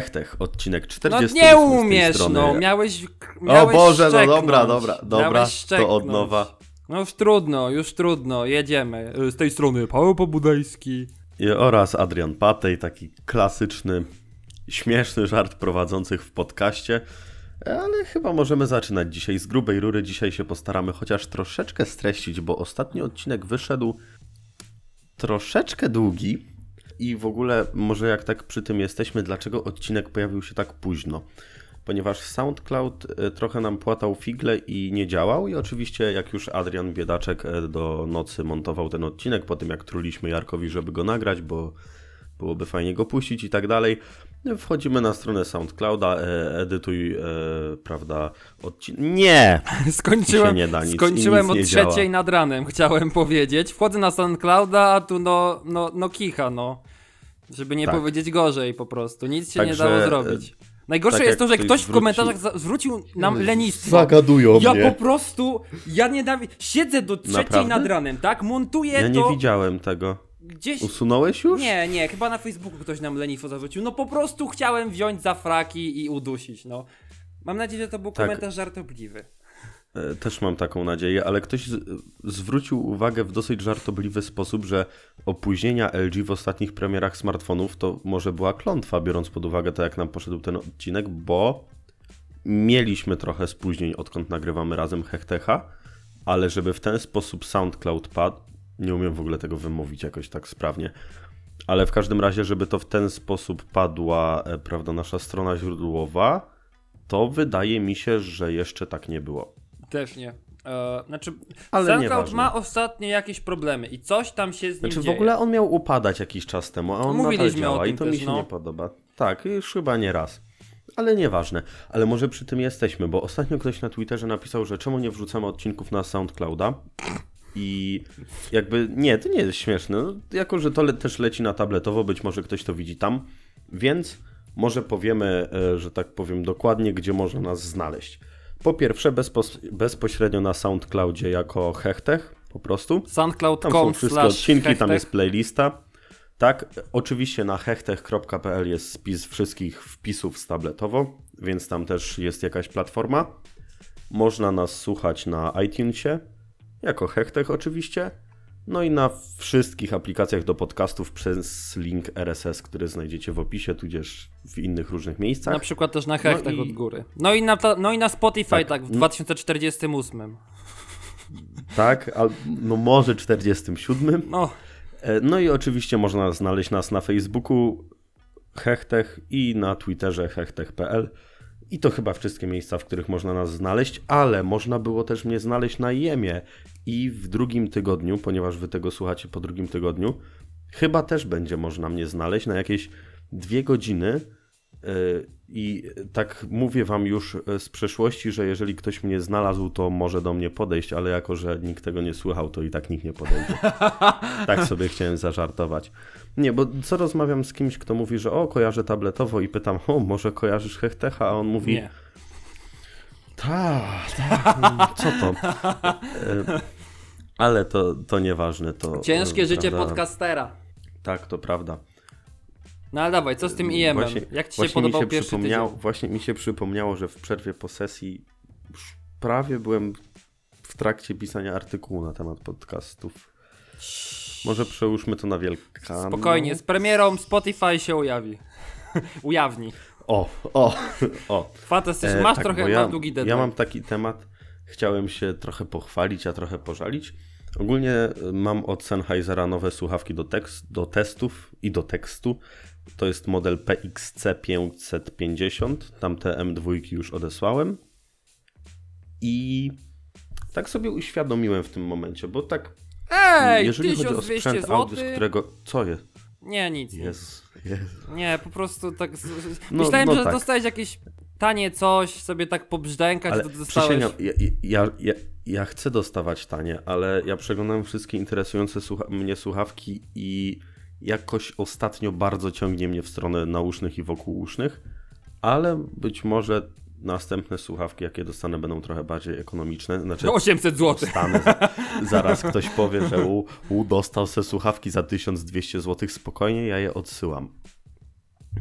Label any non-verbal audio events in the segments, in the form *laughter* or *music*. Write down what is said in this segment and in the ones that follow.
Hechtech, odcinek No 40. nie umiesz, no, miałeś, miałeś O Boże, no szczeknąć. dobra, dobra, dobra, Miałeś to od nowa. No już trudno, już trudno, jedziemy. Z tej strony Paweł Pobudajski. I oraz Adrian Patej, taki klasyczny, śmieszny żart prowadzących w podcaście. Ale chyba możemy zaczynać dzisiaj z grubej rury. Dzisiaj się postaramy chociaż troszeczkę streścić, bo ostatni odcinek wyszedł troszeczkę długi. I w ogóle, może jak tak przy tym jesteśmy, dlaczego odcinek pojawił się tak późno? Ponieważ SoundCloud e, trochę nam płatał figle i nie działał. I oczywiście, jak już Adrian Biedaczek e, do nocy montował ten odcinek, po tym jak truliśmy Jarkowi, żeby go nagrać, bo byłoby fajnie go puścić i tak dalej. Wchodzimy na stronę SoundClouda, e, edytuj, e, prawda, odcinek. Nie! *laughs* Skończyłem, nie da, nic- skończyłem nic nie o trzeciej działa. nad ranem, chciałem powiedzieć. Wchodzę na SoundClouda, a tu no, no, no kicha, no. Żeby nie Tak. powiedzieć gorzej po prostu. Nic się nie Także, dało zrobić. Najgorsze tak jest to, że ktoś ktoś w zwrócił- komentarzach za- zwrócił nam lenistwo. Zagadują Ja mnie. po prostu, ja nienawidzę, siedzę do trzeciej Naprawdę? nad ranem, tak? Montuję Ja to nie widziałem tego. gdzieś... Usunąłeś już? Nie, nie, chyba na Facebooku ktoś nam lenistwo zarzucił. No po prostu chciałem wziąć za fraki i udusić, no. Mam nadzieję, że to był Tak. komentarz żartobliwy. E, Też mam taką nadzieję, ale ktoś zwrócił uwagę w dosyć żartobliwy sposób, że opóźnienia LG w ostatnich premierach smartfonów to może była klątwa, biorąc pod uwagę to, jak nam poszedł ten odcinek, bo mieliśmy trochę spóźnień, odkąd nagrywamy razem Hechtecha, ale żeby w ten sposób SoundCloud padł, nie umiem w ogóle tego wymówić jakoś tak sprawnie, ale w każdym razie, żeby to w ten sposób padła, e, prawda, nasza strona źródłowa, to wydaje mi się, że jeszcze tak nie było. Też nie. E, znaczy, Ale SoundCloud ma ostatnio jakieś problemy i coś tam się z nim Znaczy w dzieje. ogóle on miał upadać jakiś czas temu, a on nadal Mówiliśmy działa o tym i to też, mi się no. nie podoba. Tak, już chyba nie raz. Ale nieważne. Ale może przy tym jesteśmy, bo ostatnio ktoś na Twitterze napisał, że czemu nie wrzucamy odcinków na SoundClouda i jakby, nie, to nie jest śmieszne. No, jako, że to le też leci na tabletowo, być może ktoś to widzi tam, więc może powiemy, e, że tak powiem dokładnie, gdzie można nas znaleźć. Po pierwsze, bezpos- bezpośrednio na SoundCloudzie jako Hechtech, po prostu. Tam są wszystkie odcinki, tam hechtech. jest playlista. Tak, oczywiście na hechtech.pl jest spis wszystkich wpisów z tabletowo, więc tam też jest jakaś platforma. Można nas słuchać na iTunesie, jako Hechtech oczywiście, no i na wszystkich aplikacjach do podcastów przez link RSS, który znajdziecie w opisie, tudzież w innych różnych miejscach. Na przykład też na hechtach i- od góry. No i na, no i na Spotify tak, Tak. w 2048. Tak, al- no może 47. No, E, No i oczywiście można znaleźć nas na Facebooku Hechtech i na Twitterze hechtech.pl. I to chyba wszystkie miejsca, w których można nas znaleźć, ale można było też mnie znaleźć na Jemie i w drugim tygodniu, ponieważ wy tego słuchacie po drugim tygodniu, chyba też będzie można mnie znaleźć na jakieś dwie godziny. Yy, I tak mówię wam już e, z przeszłości, że jeżeli ktoś mnie znalazł, to może do mnie podejść, ale jako, że nikt tego nie słuchał, to i tak nikt nie podejdzie. *laughs* tak sobie chciałem zażartować. Nie, bo co rozmawiam z kimś, kto mówi, że o, kojarzę tabletowo i pytam, o, może kojarzysz Hechtecha, a on mówi, nie. tak, tak, mm, co to? E, *laughs* Ale to, to nieważne. To, Ciężkie e, życie prawda? podcastera. Tak, to prawda. No ale dawaj, co z tym IM-em? Właśnie- Jak ci się Właśnie mi podobał się pierwszy tydzień? Właśnie mi się przypomniało, że w przerwie po sesji prawie byłem w trakcie pisania artykułu na temat podcastów. Może przełóżmy to na wielka. Spokojnie, z premierą Spotify się ujawi. *laughs* Ujawni. O, o, o. Fantastycznie. E, Masz tak, trochę, ja, masz długi deadline. Ja mam taki temat, chciałem się trochę pochwalić, a trochę pożalić. Ogólnie y, mam od Sennheisera nowe słuchawki do, tekst, do testów i do tekstu. To jest model PXC550. Tamte M2 już odesłałem. I tak sobie uświadomiłem w tym momencie, bo tak, Ej, jeżeli chodzi o 1200 sprzęt audio, z zł. którego... Co jest? Nie, nic. Jezu. Nie, po prostu tak. No- Myślałem, no że tak. dostałeś jakieś tanie coś, sobie tak pobrzdękać, Ale to dostałeś. ja, ja, ja, ja chcę dostawać tanie, ale ja przeglądam wszystkie interesujące słucha mnie słuchawki i jakoś ostatnio bardzo ciągnie mnie w stronę nausznych i wokółusznych, ale być może następne słuchawki, jakie dostanę, będą trochę bardziej ekonomiczne. Znaczy, 800 zł. dostanę, za- zaraz ktoś powie, że u, u dostał se słuchawki za 1200 zł, spokojnie, ja je odsyłam.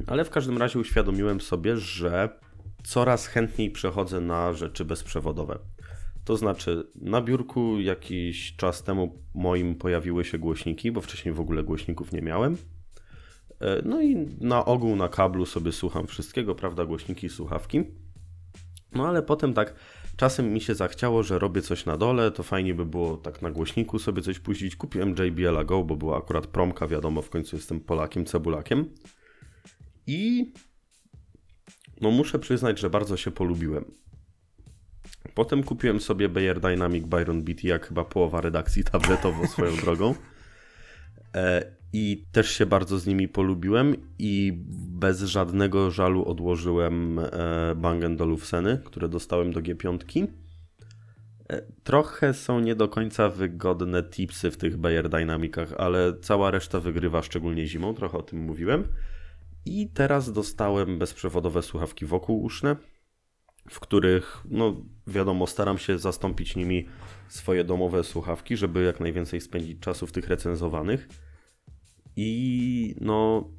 Ale w każdym razie uświadomiłem sobie, że coraz chętniej przechodzę na rzeczy bezprzewodowe. To znaczy, na biurku jakiś czas temu moim pojawiły się głośniki, bo wcześniej w ogóle głośników nie miałem. E, No i na ogół na kablu sobie słucham wszystkiego, prawda, głośniki słuchawki. No ale potem tak czasem mi się zachciało, że robię coś na dole, to fajnie by było tak na głośniku sobie coś puścić. Kupiłem JBL Go, bo była akurat promka, wiadomo, w końcu jestem Polakiem, cebulakiem. I no muszę przyznać, że bardzo się polubiłem. Potem kupiłem sobie Bayer Dynamic Byron BT, jak chyba połowa redakcji tabletowo swoją *laughs* drogą. E, I też się bardzo z nimi polubiłem i bez żadnego żalu odłożyłem e, Bang Olufseny, które dostałem do G5. E, Trochę są nie do końca wygodne tipsy w tych Bayer Dynamicach, ale cała reszta wygrywa, szczególnie zimą, trochę o tym mówiłem. I teraz dostałem bezprzewodowe słuchawki wokół uszne, w których, no wiadomo, staram się zastąpić nimi swoje domowe słuchawki, żeby jak najwięcej spędzić czasu w tych recenzowanych. I no.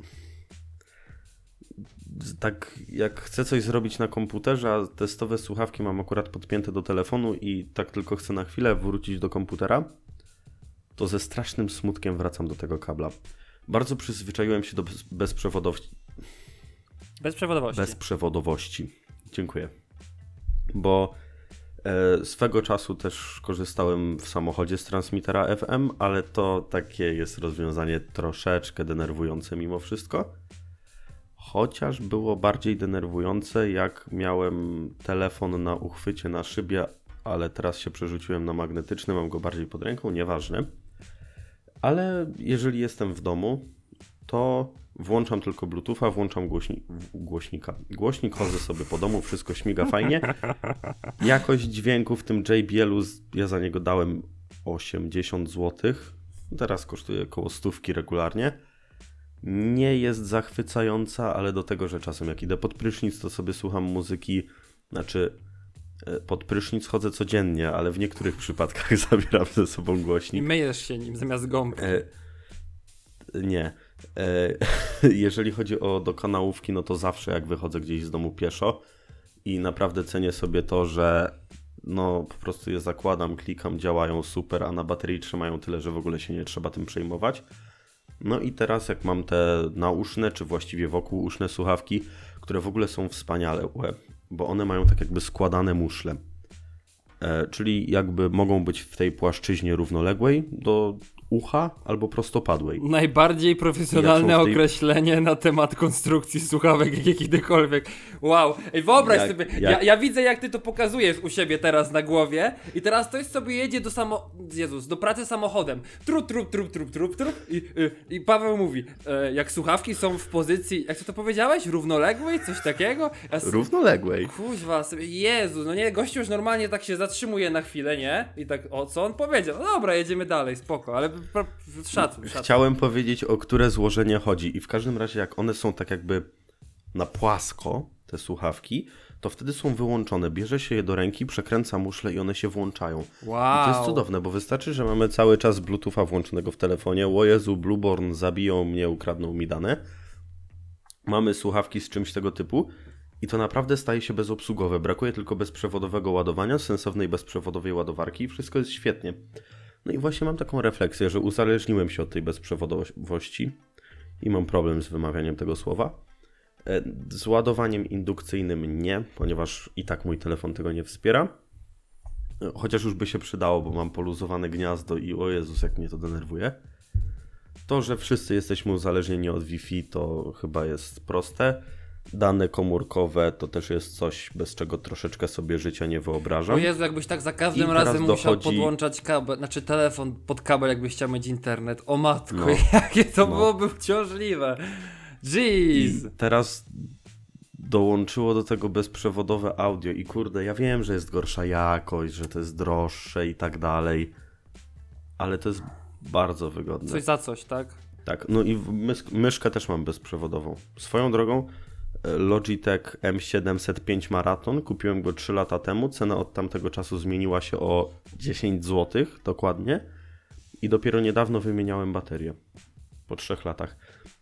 Tak, jak chcę coś zrobić na komputerze, a testowe słuchawki mam akurat podpięte do telefonu i tak tylko chcę na chwilę wrócić do komputera, to ze strasznym smutkiem wracam do tego kabla. Bardzo przyzwyczaiłem się do bez- bezprzewodowości, Bezprzewodowości. bezprzewodowości. Dziękuję. Bo e, swego czasu też korzystałem w samochodzie z transmitera FM, ale to takie jest rozwiązanie troszeczkę denerwujące mimo wszystko. Chociaż było bardziej denerwujące, jak miałem telefon na uchwycie na szybie, ale teraz się przerzuciłem na magnetyczny, mam go bardziej pod ręką, nieważne. Ale jeżeli jestem w domu, to włączam tylko Bluetootha, włączam głośni głośnika. Głośnik, chodzę sobie po domu, wszystko śmiga fajnie. Jakość dźwięku w tym JBL-u, ja za niego dałem 80 zł. Teraz kosztuje około stówki regularnie. Nie jest zachwycająca, ale do tego, że czasem jak idę pod prysznic, to sobie słucham muzyki. Znaczy, e, pod prysznic chodzę codziennie, ale w niektórych przypadkach *laughs* zabieram ze sobą I głośnik. myjesz się nim zamiast gąbki. E, nie. E, *laughs* jeżeli chodzi o do kanałówki, no to zawsze jak wychodzę gdzieś z domu pieszo i naprawdę cenię sobie to, że no po prostu je zakładam, klikam, działają super, a na baterii trzymają tyle, że w ogóle się nie trzeba tym przejmować. No i teraz jak mam te nauszne, czy właściwie wokół uszne słuchawki, które w ogóle są wspaniale, bo one mają tak jakby składane muszle. E, czyli jakby mogą być w tej płaszczyźnie równoległej do ucha albo prostopadłej. Najbardziej profesjonalne tej- określenie na temat konstrukcji słuchawek jak kiedykolwiek. Wow. Ej, wyobraź Jak- sobie, jak- Ja, ja widzę jak ty to pokazujesz u siebie teraz na głowie i teraz ktoś sobie jedzie do samo... Jezus, do pracy samochodem. Trup, trup, trup, trup, trup, trup i, y, i Paweł mówi, e, jak słuchawki są w pozycji, jak ty to powiedziałeś? Równoległej? Coś takiego? Ja Równoległej. Kuźwa, sobie, Jezu, no nie, gościu już normalnie tak się zatrzymuje na chwilę, nie? I tak, o co on powiedział? No dobra, jedziemy dalej, spoko, ale szacun, szacun. Chciałem powiedzieć, o które złożenie chodzi. I w każdym razie, jak one są tak jakby na płasko, te słuchawki, to wtedy są wyłączone. Bierze się je do ręki, przekręca muszle i one się włączają. Wow. I to jest cudowne, bo wystarczy, że mamy cały czas Bluetootha włączonego w telefonie. O Jezu, Blueborn zabiją mnie, ukradną mi dane. Mamy słuchawki z czymś tego typu i to naprawdę staje się bezobsługowe. Brakuje tylko bezprzewodowego ładowania, sensownej bezprzewodowej ładowarki i wszystko jest świetnie. No i właśnie mam taką refleksję, że uzależniłem się od tej bezprzewodowości i mam problem z wymawianiem tego słowa. E, Z ładowaniem indukcyjnym nie, ponieważ i tak mój telefon tego nie wspiera. E, Chociaż już by się przydało, bo mam poluzowane gniazdo i o Jezus, jak mnie to denerwuje. To, że wszyscy jesteśmy uzależnieni od Wi-Fi, to chyba jest proste. Dane komórkowe to też jest coś, bez czego troszeczkę sobie życia nie wyobrażam. O Jezu, jakbyś tak za I każdym teraz razem musiał dochodzi- podłączać kabel, znaczy telefon pod kabel, jakbyś chciał mieć internet. O matko, No. *laughs* jakie to No. byłoby uciążliwe. I Jeez. teraz dołączyło do tego bezprzewodowe audio i kurde, ja wiem, że jest gorsza jakość, że to jest droższe i tak dalej, ale to jest bardzo wygodne. Coś za coś, tak? Tak, no i mysk- myszkę też mam bezprzewodową. Swoją drogą Logitech M705 Marathon, kupiłem go 3 lata temu, cena od tamtego czasu zmieniła się o 10 zł dokładnie i dopiero niedawno wymieniałem baterię. po trzech latach.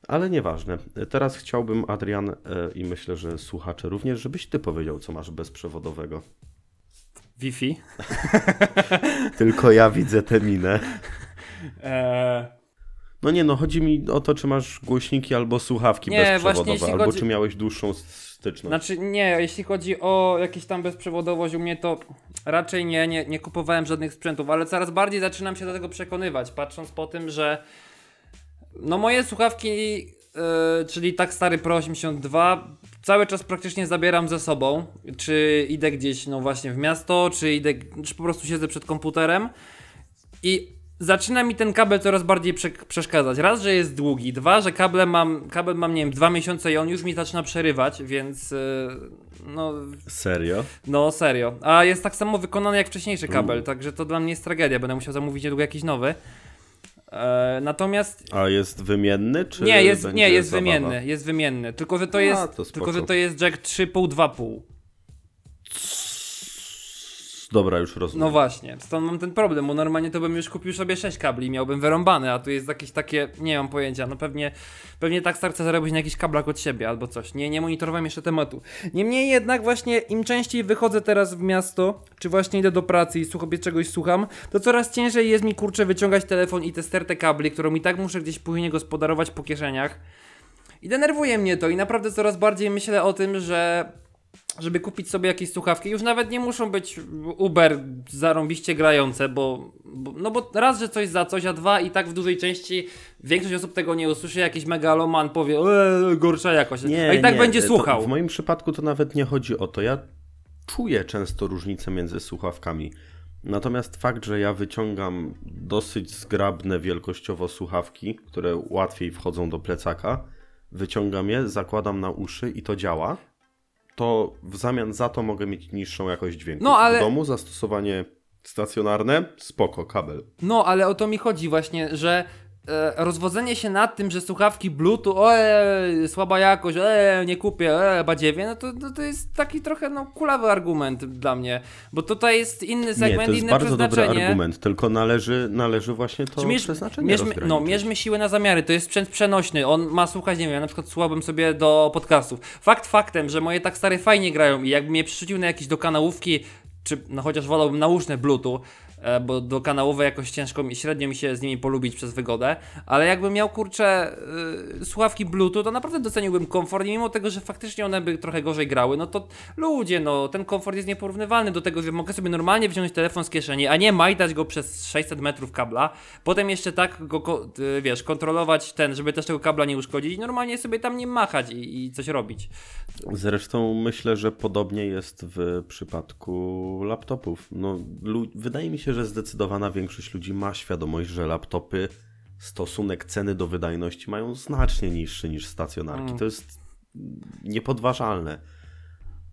Ale nieważne. Teraz chciałbym, Adrian, e, i myślę, że słuchacze również, żebyś ty powiedział, co masz bezprzewodowego. Wi-Fi. *laughs* Tylko ja widzę tę minę. Eee, *laughs* No nie, no chodzi mi o to, czy masz głośniki albo słuchawki Nie, bezprzewodowe, albo chodzi- czy miałeś dłuższą styczność. Znaczy nie, jeśli chodzi o jakieś tam bezprzewodowość u mnie to raczej nie, nie, nie kupowałem żadnych sprzętów, ale coraz bardziej zaczynam się do tego przekonywać, patrząc po tym, że no moje słuchawki, yy, czyli tak stary Pro 82, cały czas praktycznie zabieram ze sobą, czy idę gdzieś no właśnie w miasto, czy idę, czy po prostu siedzę przed komputerem i zaczyna mi ten kabel coraz bardziej prze przeszkadzać. Raz, że jest długi, dwa, że kable mam, kabel mam, nie wiem, dwa miesiące i on już mi zaczyna przerywać, więc yy, no, Serio? no serio. A jest tak samo wykonany jak wcześniejszy kabel, także to dla mnie jest tragedia. Będę musiał zamówić niedługo jakiś nowy. E, natomiast A jest wymienny, czy nie, jest, nie, jest zabawa? wymienny, jest wymienny. Tylko, że to A, jest, to spoko. tylko, że to jest jack 3,5, 2,5. Dobra, już rozumiem. No właśnie, stąd mam ten problem, bo normalnie to bym już kupił sobie 6 kabli miałbym wyrąbane, a tu jest jakieś takie, nie mam pojęcia, no pewnie, pewnie tak chcę zarobić na jakichś kablach od siebie albo coś. Nie, nie monitorowałem jeszcze tematu. Niemniej jednak właśnie im częściej wychodzę teraz w miasto, czy właśnie idę do pracy i sobie czegoś słucham, to coraz ciężej jest mi kurczę wyciągać telefon i tę stertę kabli, którą i tak muszę gdzieś później gospodarować po kieszeniach. I denerwuje mnie to i naprawdę coraz bardziej myślę o tym, że żeby kupić sobie jakieś słuchawki, już nawet nie muszą być Uber zarąbiście grające, bo, bo no bo raz, że coś za coś, a dwa i tak w dużej części większość osób tego nie usłyszy, jakiś megaloman powie, eee, gorsza jakość, a i tak nie, będzie słuchał. W moim przypadku to nawet nie chodzi o to. Ja czuję często różnicę między słuchawkami. Natomiast fakt, że ja wyciągam dosyć zgrabne wielkościowo słuchawki, które łatwiej wchodzą do plecaka, wyciągam je, zakładam na uszy i to działa, to w zamian za to mogę mieć niższą jakość dźwięku. No, ale- W domu zastosowanie stacjonarne, spoko, kabel. No, ale o to mi chodzi właśnie, że rozwodzenie się nad tym, że słuchawki Bluetooth, eee, słaba jakość, eee, nie kupię, eee, badziewie, no to, no to jest taki trochę no, kulawy argument dla mnie, bo tutaj jest inny segment, nie, to jest inne bardzo dobry argument, tylko należy, należy właśnie to Mierz, przeznaczenie mierzmy, no, mierzmy siłę na zamiary, to jest sprzęt przenośny, on ma słuchać, nie wiem, ja na przykład słuchałbym sobie do podcastów. Fakt faktem, że moje tak stare fajnie grają i jakby mnie przerzucił na jakieś do kanałówki, czy no chociaż wolałbym nauszne Bluetooth, e, bo do kanałowe jakoś ciężko mi, średnio mi się z nimi polubić przez wygodę, ale jakbym miał kurczę y, słuchawki Bluetooth, to naprawdę doceniłbym komfort i mimo tego, że faktycznie one by trochę gorzej grały, no to ludzie, no ten komfort jest nieporównywalny do tego, że mogę sobie normalnie wziąć telefon z kieszeni, a nie majtać go przez 600 metrów kabla, potem jeszcze tak go, ko- y, wiesz, kontrolować ten, żeby też tego kabla nie uszkodzić normalnie sobie tam nie machać i, i coś robić. Zresztą myślę, że podobnie jest w przypadku laptopów. No, wydaje mi się, że zdecydowana większość ludzi ma świadomość, że laptopy stosunek ceny do wydajności mają znacznie niższy niż stacjonarki. Mm. To jest niepodważalne.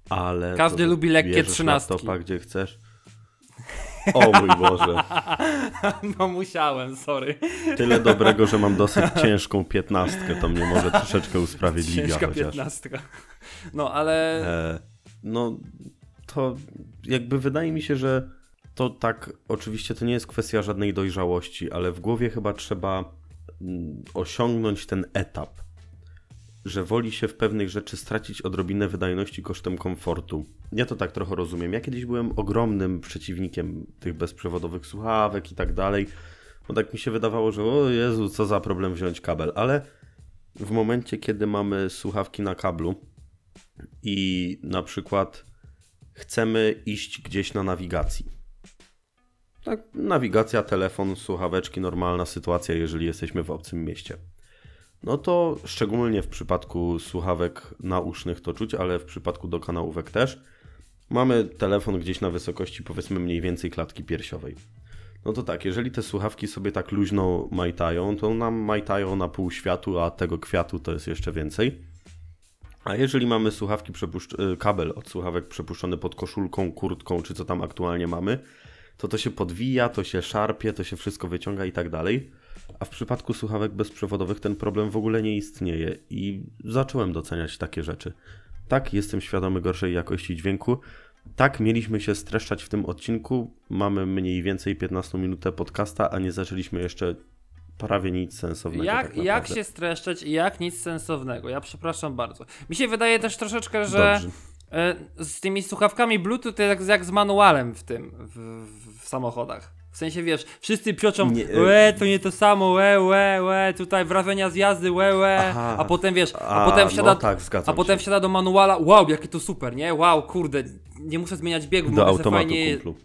Ale Każdy to, lubi lekkie trzynastki. laptopa gdzie chcesz. O mój Boże. *laughs* No musiałem, sorry. Tyle dobrego, że mam dosyć ciężką piętnastkę. To mnie może troszeczkę usprawiedliwia Ciężka chociaż. piętnastka. No ale... E, no, to jakby wydaje mi się, że to tak, oczywiście to nie jest kwestia żadnej dojrzałości, ale w głowie chyba trzeba mm, osiągnąć ten etap, że woli się w pewnych rzeczy stracić odrobinę wydajności kosztem komfortu. Ja to tak trochę rozumiem. Ja kiedyś byłem ogromnym przeciwnikiem tych bezprzewodowych słuchawek i tak dalej, bo tak mi się wydawało, że o Jezu, co za problem wziąć kabel, ale w momencie, kiedy mamy słuchawki na kablu, i na przykład chcemy iść gdzieś na nawigacji. Tak, nawigacja, telefon, słuchaweczki, normalna sytuacja, jeżeli jesteśmy w obcym mieście. No to szczególnie w przypadku słuchawek nausznych to czuć, ale w przypadku do kanałówek też. Mamy telefon gdzieś na wysokości powiedzmy mniej więcej klatki piersiowej. No to tak, jeżeli te słuchawki sobie tak luźno majtają, to nam majtają na pół światu, a tego kwiatu to jest jeszcze więcej. A jeżeli mamy słuchawki, y, kabel od słuchawek przepuszczony pod koszulką, kurtką, czy co tam aktualnie mamy, to to się podwija, to się szarpie, to się wszystko wyciąga i tak dalej. A w przypadku słuchawek bezprzewodowych ten problem w ogóle nie istnieje i zacząłem doceniać takie rzeczy. Tak, jestem świadomy gorszej jakości dźwięku. Tak, mieliśmy się streszczać w tym odcinku. Mamy mniej więcej 15 minutę podcasta, a nie zaczęliśmy jeszcze prawie nic sensownego. Jak, tak jak się streszczać i jak nic sensownego? Ja przepraszam bardzo. Mi się wydaje też troszeczkę, że Dobrze. E, z tymi słuchawkami Bluetooth to jak, jak z manualem w tym, w, w, samochodach. W sensie wiesz, wszyscy pioczą, Nie, e- łe, to nie to samo, łe, łe, łe, tutaj wrażenia z jazdy, łe, łe, Aha. a potem wiesz, a, A, potem no wsiada, tak, zgadzam a potem się. wsiada do manuala, wow, jakie to super, nie? Wow, kurde, nie muszę zmieniać biegów, Do mogę fajnie... kumplu.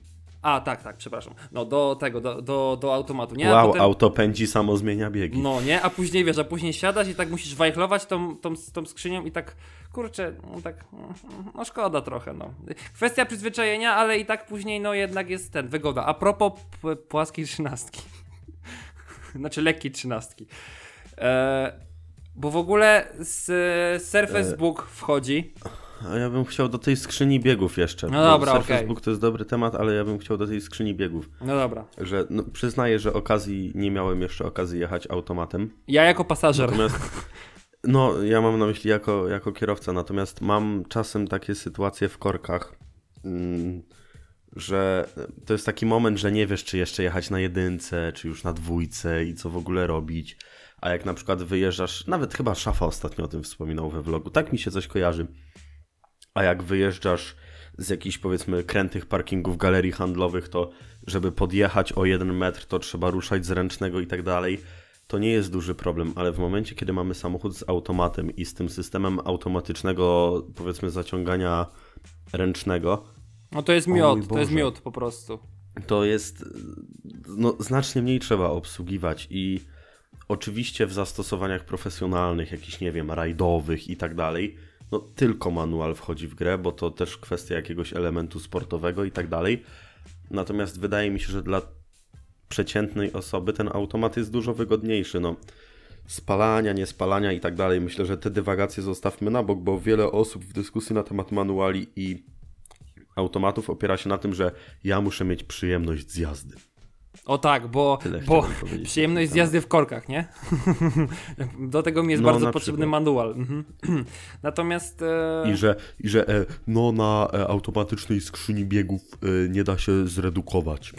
A, tak, tak, przepraszam. No, do tego, do, do, do automatu, nie? Wow, potem... auto pędzi, samo zmienia biegi. No nie, a później wiesz, a później siadasz i tak musisz wajchlować tą, tą, tą skrzynią i tak, kurczę, no tak, no szkoda trochę, no. Kwestia przyzwyczajenia, ale i tak później, no jednak jest ten, wygoda. A propos płaskiej trzynastki, *laughs* znaczy lekkiej trzynastki, e, bo w ogóle z Surface E. Book wchodzi, A ja bym chciał do tej skrzyni biegów jeszcze. No dobra, Surface okej. Book to jest dobry temat, ale ja bym chciał do tej skrzyni biegów. no dobra. Że no, przyznaję, że okazji nie miałem jeszcze okazji jechać automatem. Ja jako pasażer. Natomiast *laughs* no, ja mam na myśli jako, jako kierowca, natomiast mam czasem takie sytuacje w korkach, mm, że to jest taki moment, że nie wiesz, czy jeszcze jechać na jedynce, czy już na dwójce i co w ogóle robić. A jak na przykład wyjeżdżasz, nawet chyba Szafa ostatnio o tym wspominał we vlogu, tak mi się coś kojarzy. A jak wyjeżdżasz z jakichś powiedzmy krętych parkingów galerii handlowych, to żeby podjechać o jeden metr, to trzeba ruszać z ręcznego i tak dalej. To nie jest duży problem, ale w momencie, kiedy mamy samochód z automatem i z tym systemem automatycznego, powiedzmy, zaciągania ręcznego, No to jest miód, to jest miód po prostu. to jest no, znacznie mniej trzeba obsługiwać i oczywiście w zastosowaniach profesjonalnych, jakichś, nie wiem, rajdowych i tak dalej, no tylko manual wchodzi w grę, bo to też kwestia jakiegoś elementu sportowego i tak dalej. Natomiast wydaje mi się, że dla przeciętnej osoby ten automat jest dużo wygodniejszy. No, spalania, niespalania i tak dalej. Myślę, że te dywagacje zostawmy na bok, bo wiele osób w dyskusji na temat manuali i automatów opiera się na tym, że ja muszę mieć przyjemność z jazdy. O tak, bo, Tyle bo przyjemność z jazdy w korkach, nie? *laughs* Do tego mi jest No, bardzo potrzebny przykład. manual. Mhm. *clears throat* Natomiast e, I że, i że e, no na e, automatycznej skrzyni biegów e, nie da się zredukować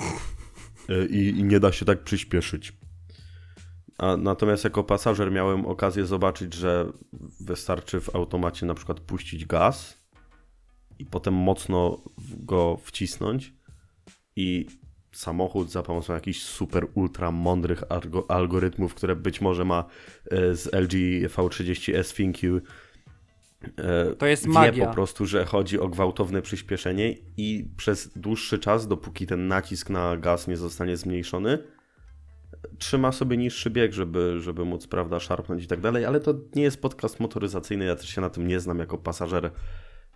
i, i nie da się tak przyspieszyć. A, natomiast jako pasażer miałem okazję zobaczyć, że wystarczy w automacie na przykład puścić gaz i potem mocno go wcisnąć i samochód za pomocą jakichś super ultra mądrych algo- algorytmów, które być może ma e, z LG V30S ThinQ e, To jest wie magia. po prostu, że chodzi o gwałtowne przyspieszenie i przez dłuższy czas, dopóki ten nacisk na gaz nie zostanie zmniejszony, trzyma sobie niższy bieg, żeby, żeby móc, prawda, szarpnąć i tak dalej, ale to nie jest podcast motoryzacyjny, ja też się na tym nie znam jako pasażer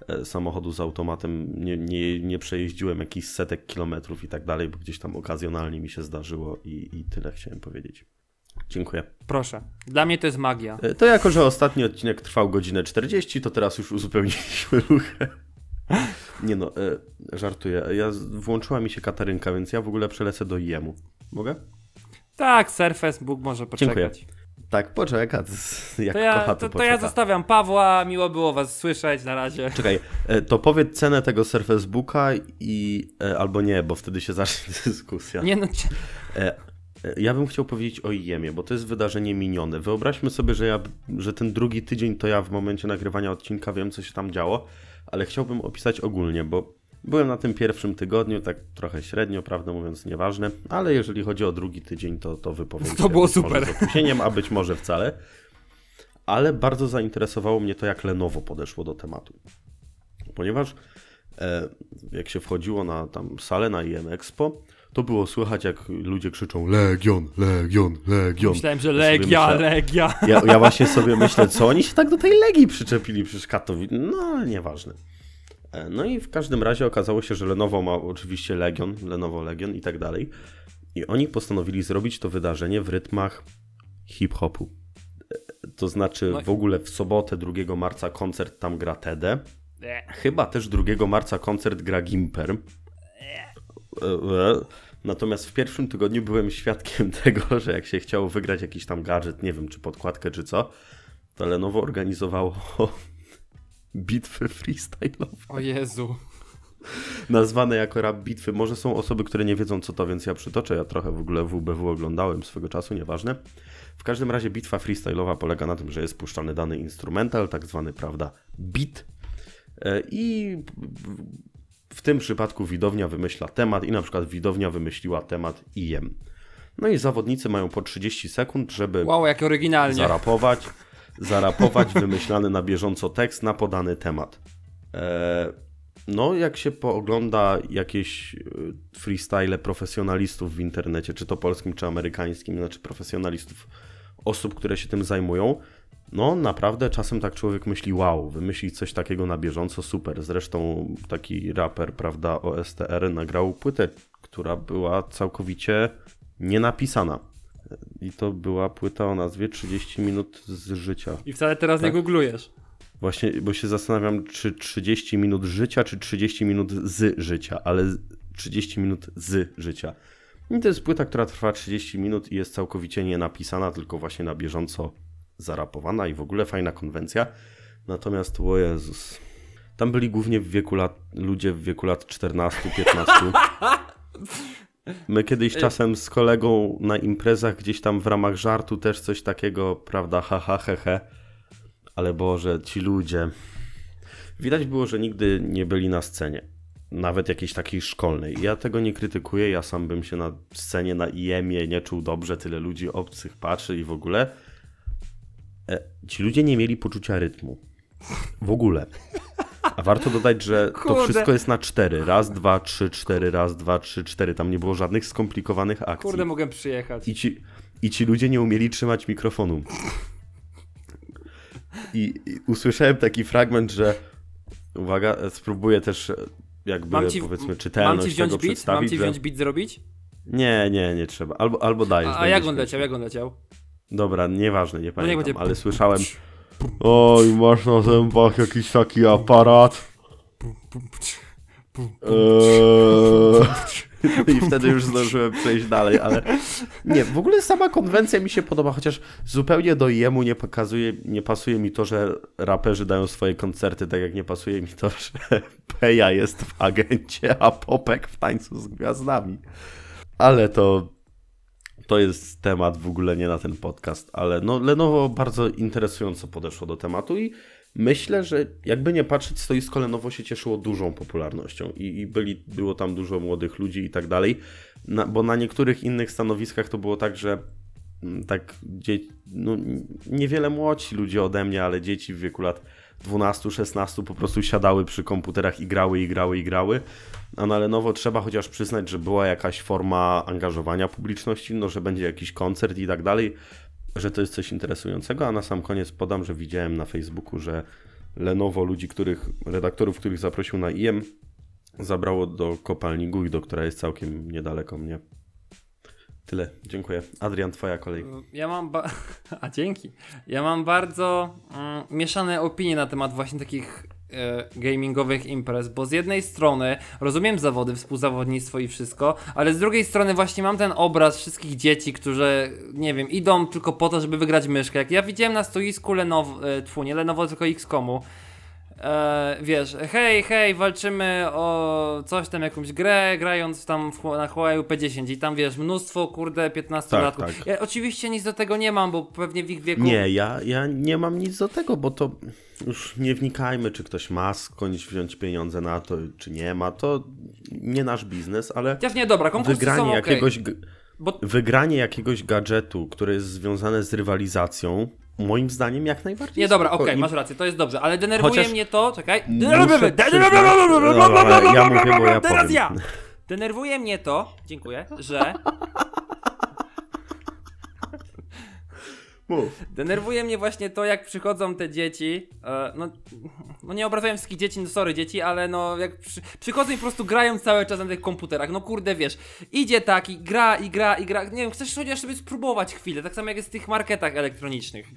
e, samochodu z automatem, nie, nie, nie przejeździłem jakichś setek kilometrów i tak dalej, bo gdzieś tam okazjonalnie mi się zdarzyło i, i tyle chciałem powiedzieć. Dziękuję. proszę, dla mnie to jest magia. E, To jako, że ostatni odcinek trwał godzinę 40, to teraz już uzupełniliśmy *laughs* ruchę. Nie no, e, żartuję. Ja włączyła mi się Katarynka, więc ja w ogóle przelecę do IEM-u. Mogę? Tak, Surface Book może Dziękuję. poczekać. Tak, poczeka. Jak To ja, kocha, to, to, to ja zostawiam Pawła, miło było was słyszeć, na razie. Czekaj, e, to powiedz cenę tego Surface Booka i... Albo nie, bo wtedy się zacznie *laughs* dyskusja. Nie no, e, Ja bym chciał powiedzieć o IEM-ie, bo to jest wydarzenie minione. Wyobraźmy sobie, że, ja, że ten drugi tydzień to ja w momencie nagrywania odcinka wiem, co się tam działo, ale chciałbym opisać ogólnie, bo byłem na tym pierwszym tygodniu, tak trochę średnio, prawdę mówiąc, nieważne, ale jeżeli chodzi o drugi tydzień, to, to wypowiem To się było być może super. z opóźnieniem, a być może wcale. Ale bardzo zainteresowało mnie to, jak Lenovo podeszło do tematu. Ponieważ e, jak się wchodziło na tam salę na IM Expo, to było słychać, jak ludzie krzyczą Legion, Legion, Legion. myślałem, że Legia, myślę- Legia. Ja, ja właśnie sobie myślę, co oni się tak do tej Legii przyczepili przecież Katowic. No, nieważne. E, No i w każdym razie okazało się, że Lenovo ma oczywiście Legion, Lenovo Legion i tak dalej. I oni postanowili zrobić to wydarzenie w rytmach hip-hopu. E, To znaczy No w ogóle w sobotę 2 marca koncert tam gra. Nie. Chyba też 2 marca koncert gra Gimper. E, e. Natomiast w pierwszym tygodniu byłem świadkiem *laughs* tego, że jak się chciało wygrać jakiś tam gadżet, nie wiem czy podkładkę czy co, to Lenovo organizowało *laughs* bitwy freestyle'owe. O Jezu. nazwane jako rap bitwy. Może są osoby, które nie wiedzą co to, więc ja przytoczę. Ja trochę w ogóle WBW oglądałem swego czasu, nieważne. W każdym razie bitwa freestyle'owa polega na tym, że jest puszczany dany instrumental, tak zwany, prawda, beat. E, I w tym przypadku widownia wymyśla temat i na przykład widownia wymyśliła temat IM. No i zawodnicy mają po 30 sekund, żeby Wow, jak oryginalnie. zarapować, zarapować *laughs* wymyślany na bieżąco tekst na podany temat. E, no, jak się poogląda jakieś e, freestyle profesjonalistów w internecie, czy to polskim, czy amerykańskim, znaczy profesjonalistów, osób, które się tym zajmują, no naprawdę czasem tak człowiek myśli, wow, wymyślić coś takiego na bieżąco, super. Zresztą taki raper, prawda, OSTR nagrał płytę, która była całkowicie nienapisana. I to była płyta o nazwie 30 minut z życia. I wcale teraz nie Tak. googlujesz. Właśnie, bo się zastanawiam, czy 30 minut życia, czy 30 minut z życia, ale z- 30 minut z życia. I to jest płyta, która trwa 30 minut i jest całkowicie nie napisana, tylko właśnie na bieżąco zarapowana i w ogóle fajna konwencja. Natomiast, o Jezus, tam byli głównie w wieku lat, ludzie w wieku lat 14-15. *laughs* My kiedyś czasem z kolegą na imprezach gdzieś tam w ramach żartu też coś takiego, prawda, haha, he, he. Ale Boże, ci ludzie. Widać było, że nigdy nie byli na scenie. Nawet jakiejś takiej szkolnej. Ja tego nie krytykuję, ja sam bym się na scenie na IEM-ie nie czuł dobrze, tyle ludzi obcych patrzy i w ogóle. E, ci ludzie nie mieli poczucia rytmu. W ogóle. A warto dodać, że to Kurde. wszystko jest na cztery. Raz, dwa, trzy, cztery, raz, dwa, trzy, cztery. Tam nie było żadnych skomplikowanych akcji. Kurde, mogę przyjechać. I ci, I ci ludzie nie umieli trzymać mikrofonu. I, I usłyszałem taki fragment, że uwaga, spróbuję też e, jakby Mam ci, powiedzmy mam czytelność ci wziąć tego beat? Mam przedstawić. ci że... wziąć beat zrobić? Nie, nie, nie trzeba. Albo, albo dajesz. A, a jak on leciał, jak on leciał? Dobra, nieważne, nie pamiętam, będzie- ale słyszałem Oj, masz na zębach jakiś taki aparat. Eee. I wtedy już zdążyłem przejść dalej, ale nie, w ogóle sama konwencja mi się podoba, chociaż zupełnie do jemu nie pokazuje, nie pasuje mi to, że raperzy dają swoje koncerty, tak jak nie pasuje mi to, że Peja jest w agencie, a Popek w tańcu z gwiazdami. Ale to to jest temat w ogóle nie na ten podcast, ale no Lenovo bardzo interesująco podeszło do tematu i myślę, że jakby nie patrzeć, stoisko Lenovo się cieszyło dużą popularnością i, i byli, było tam dużo młodych ludzi i tak dalej, na, bo na niektórych innych stanowiskach to było tak, że mm, tak dzie- no, niewiele młodsi ludzie ode mnie, ale dzieci w wieku lat 12-16 po prostu siadały przy komputerach i grały, i grały, i grały. A na Lenovo trzeba chociaż przyznać, że była jakaś forma angażowania publiczności, no że będzie jakiś koncert i tak dalej, że to jest coś interesującego. A na sam koniec podam, że widziałem na Facebooku, że Lenovo ludzi, których, redaktorów, których zaprosił na IM, zabrało do kopalni Guido, która jest całkiem niedaleko mnie. Tyle, dziękuję. Adrian, twoja kolej. Ja mam. Ba- *laughs* A dzięki. Ja mam bardzo mm, mieszane opinie na temat właśnie takich gamingowych imprez, bo z jednej strony rozumiem zawody, współzawodnictwo i wszystko, ale z drugiej strony właśnie mam ten obraz wszystkich dzieci, którzy, nie wiem, idą tylko po to, żeby wygrać myszkę. Jak ja widziałem na stoisku Lenovo, e, tfu, nie Lenovo, tylko XCOMu, E, wiesz, hej, hej, walczymy o coś tam, jakąś grę, grając tam w, na Huawei P10 i tam wiesz, mnóstwo, kurde, 15 Tak, latków. tak. Ja oczywiście nic do tego nie mam, bo pewnie w ich wieku... Nie, ja, ja nie mam nic do tego, bo to już nie wnikajmy, czy ktoś ma skądś wziąć pieniądze na to, czy nie ma. To nie nasz biznes, ale Chociaż nie, dobra, konkursy wygranie są okej, jakiegoś, bo wygranie jakiegoś gadżetu, które jest związane z rywalizacją, moim zdaniem jak najbardziej Nie, dobra, okej, I masz rację, to jest dobrze, ale denerwuje Chociaż mnie to, czekaj. muszę przyznać- Dobra, ja mówię, bo ja Teraz powiem. ja! Denerwuje mnie to, dziękuję, że *laughs* Mów. Denerwuje mnie właśnie to, jak przychodzą te dzieci. E, no, no nie obrazuję wszystkich dzieci, no sorry dzieci, ale no jak przy, przychodzą i po prostu grają cały czas na tych komputerach. No kurde, wiesz, idzie tak i gra, i gra, i gra. Nie wiem, chcesz chociaż sobie spróbować chwilę, tak samo jak jest w tych marketach elektronicznych.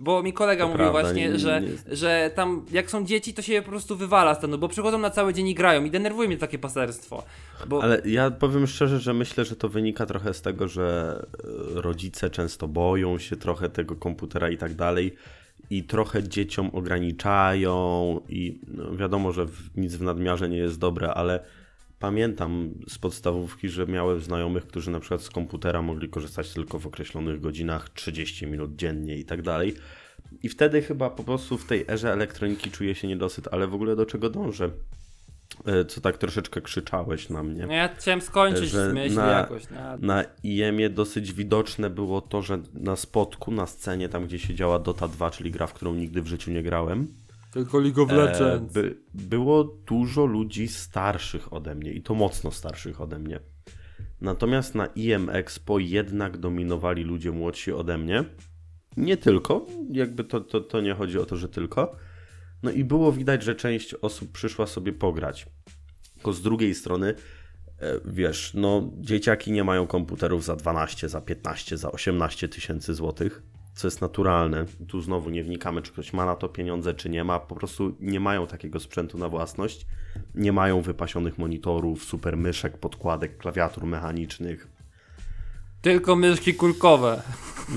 Bo mi kolega To mówił prawda, właśnie, nie- że, nie- że tam jak są dzieci, to się je po prostu wywala stanu, bo przychodzą na cały dzień i grają i denerwuje mnie takie paserstwo. Bo Ale ja powiem szczerze, że myślę, że to wynika trochę z tego, że e, rodzice często boją się trochę tego komputera i tak dalej. i trochę dzieciom ograniczają i no wiadomo, że nic w nadmiarze nie jest dobre, ale pamiętam z podstawówki, że miałem znajomych, którzy na przykład z komputera mogli korzystać tylko w określonych godzinach, 30 minut dziennie i tak dalej. I wtedy chyba po prostu w tej erze elektroniki czuję się niedosyt, ale w ogóle do czego dążę? E, Co tak troszeczkę krzyczałeś na mnie. No ja chciałem skończyć Że z myśli na- jakoś. No. Na IEM-ie dosyć widoczne było to, że na spotku, na scenie, tam gdzie siedziała Dota 2, czyli gra, w którą nigdy w życiu nie grałem, Tylko League of e, by, było dużo ludzi starszych ode mnie i to mocno starszych ode mnie. Natomiast na IEM Expo jednak dominowali ludzie młodsi ode mnie. Nie tylko, jakby to, to, to nie chodzi o to, że tylko. No i było widać, że część osób przyszła sobie pograć. Tylko z drugiej strony, e, wiesz, no dzieciaki nie mają komputerów za 12, za 15, za 18 tysięcy złotych, co jest naturalne. Tu znowu nie wnikamy, czy ktoś ma na to pieniądze, czy nie ma. Po prostu nie mają takiego sprzętu na własność. Nie mają wypasionych monitorów, super myszek, podkładek, klawiatur mechanicznych. Tylko myszki kulkowe.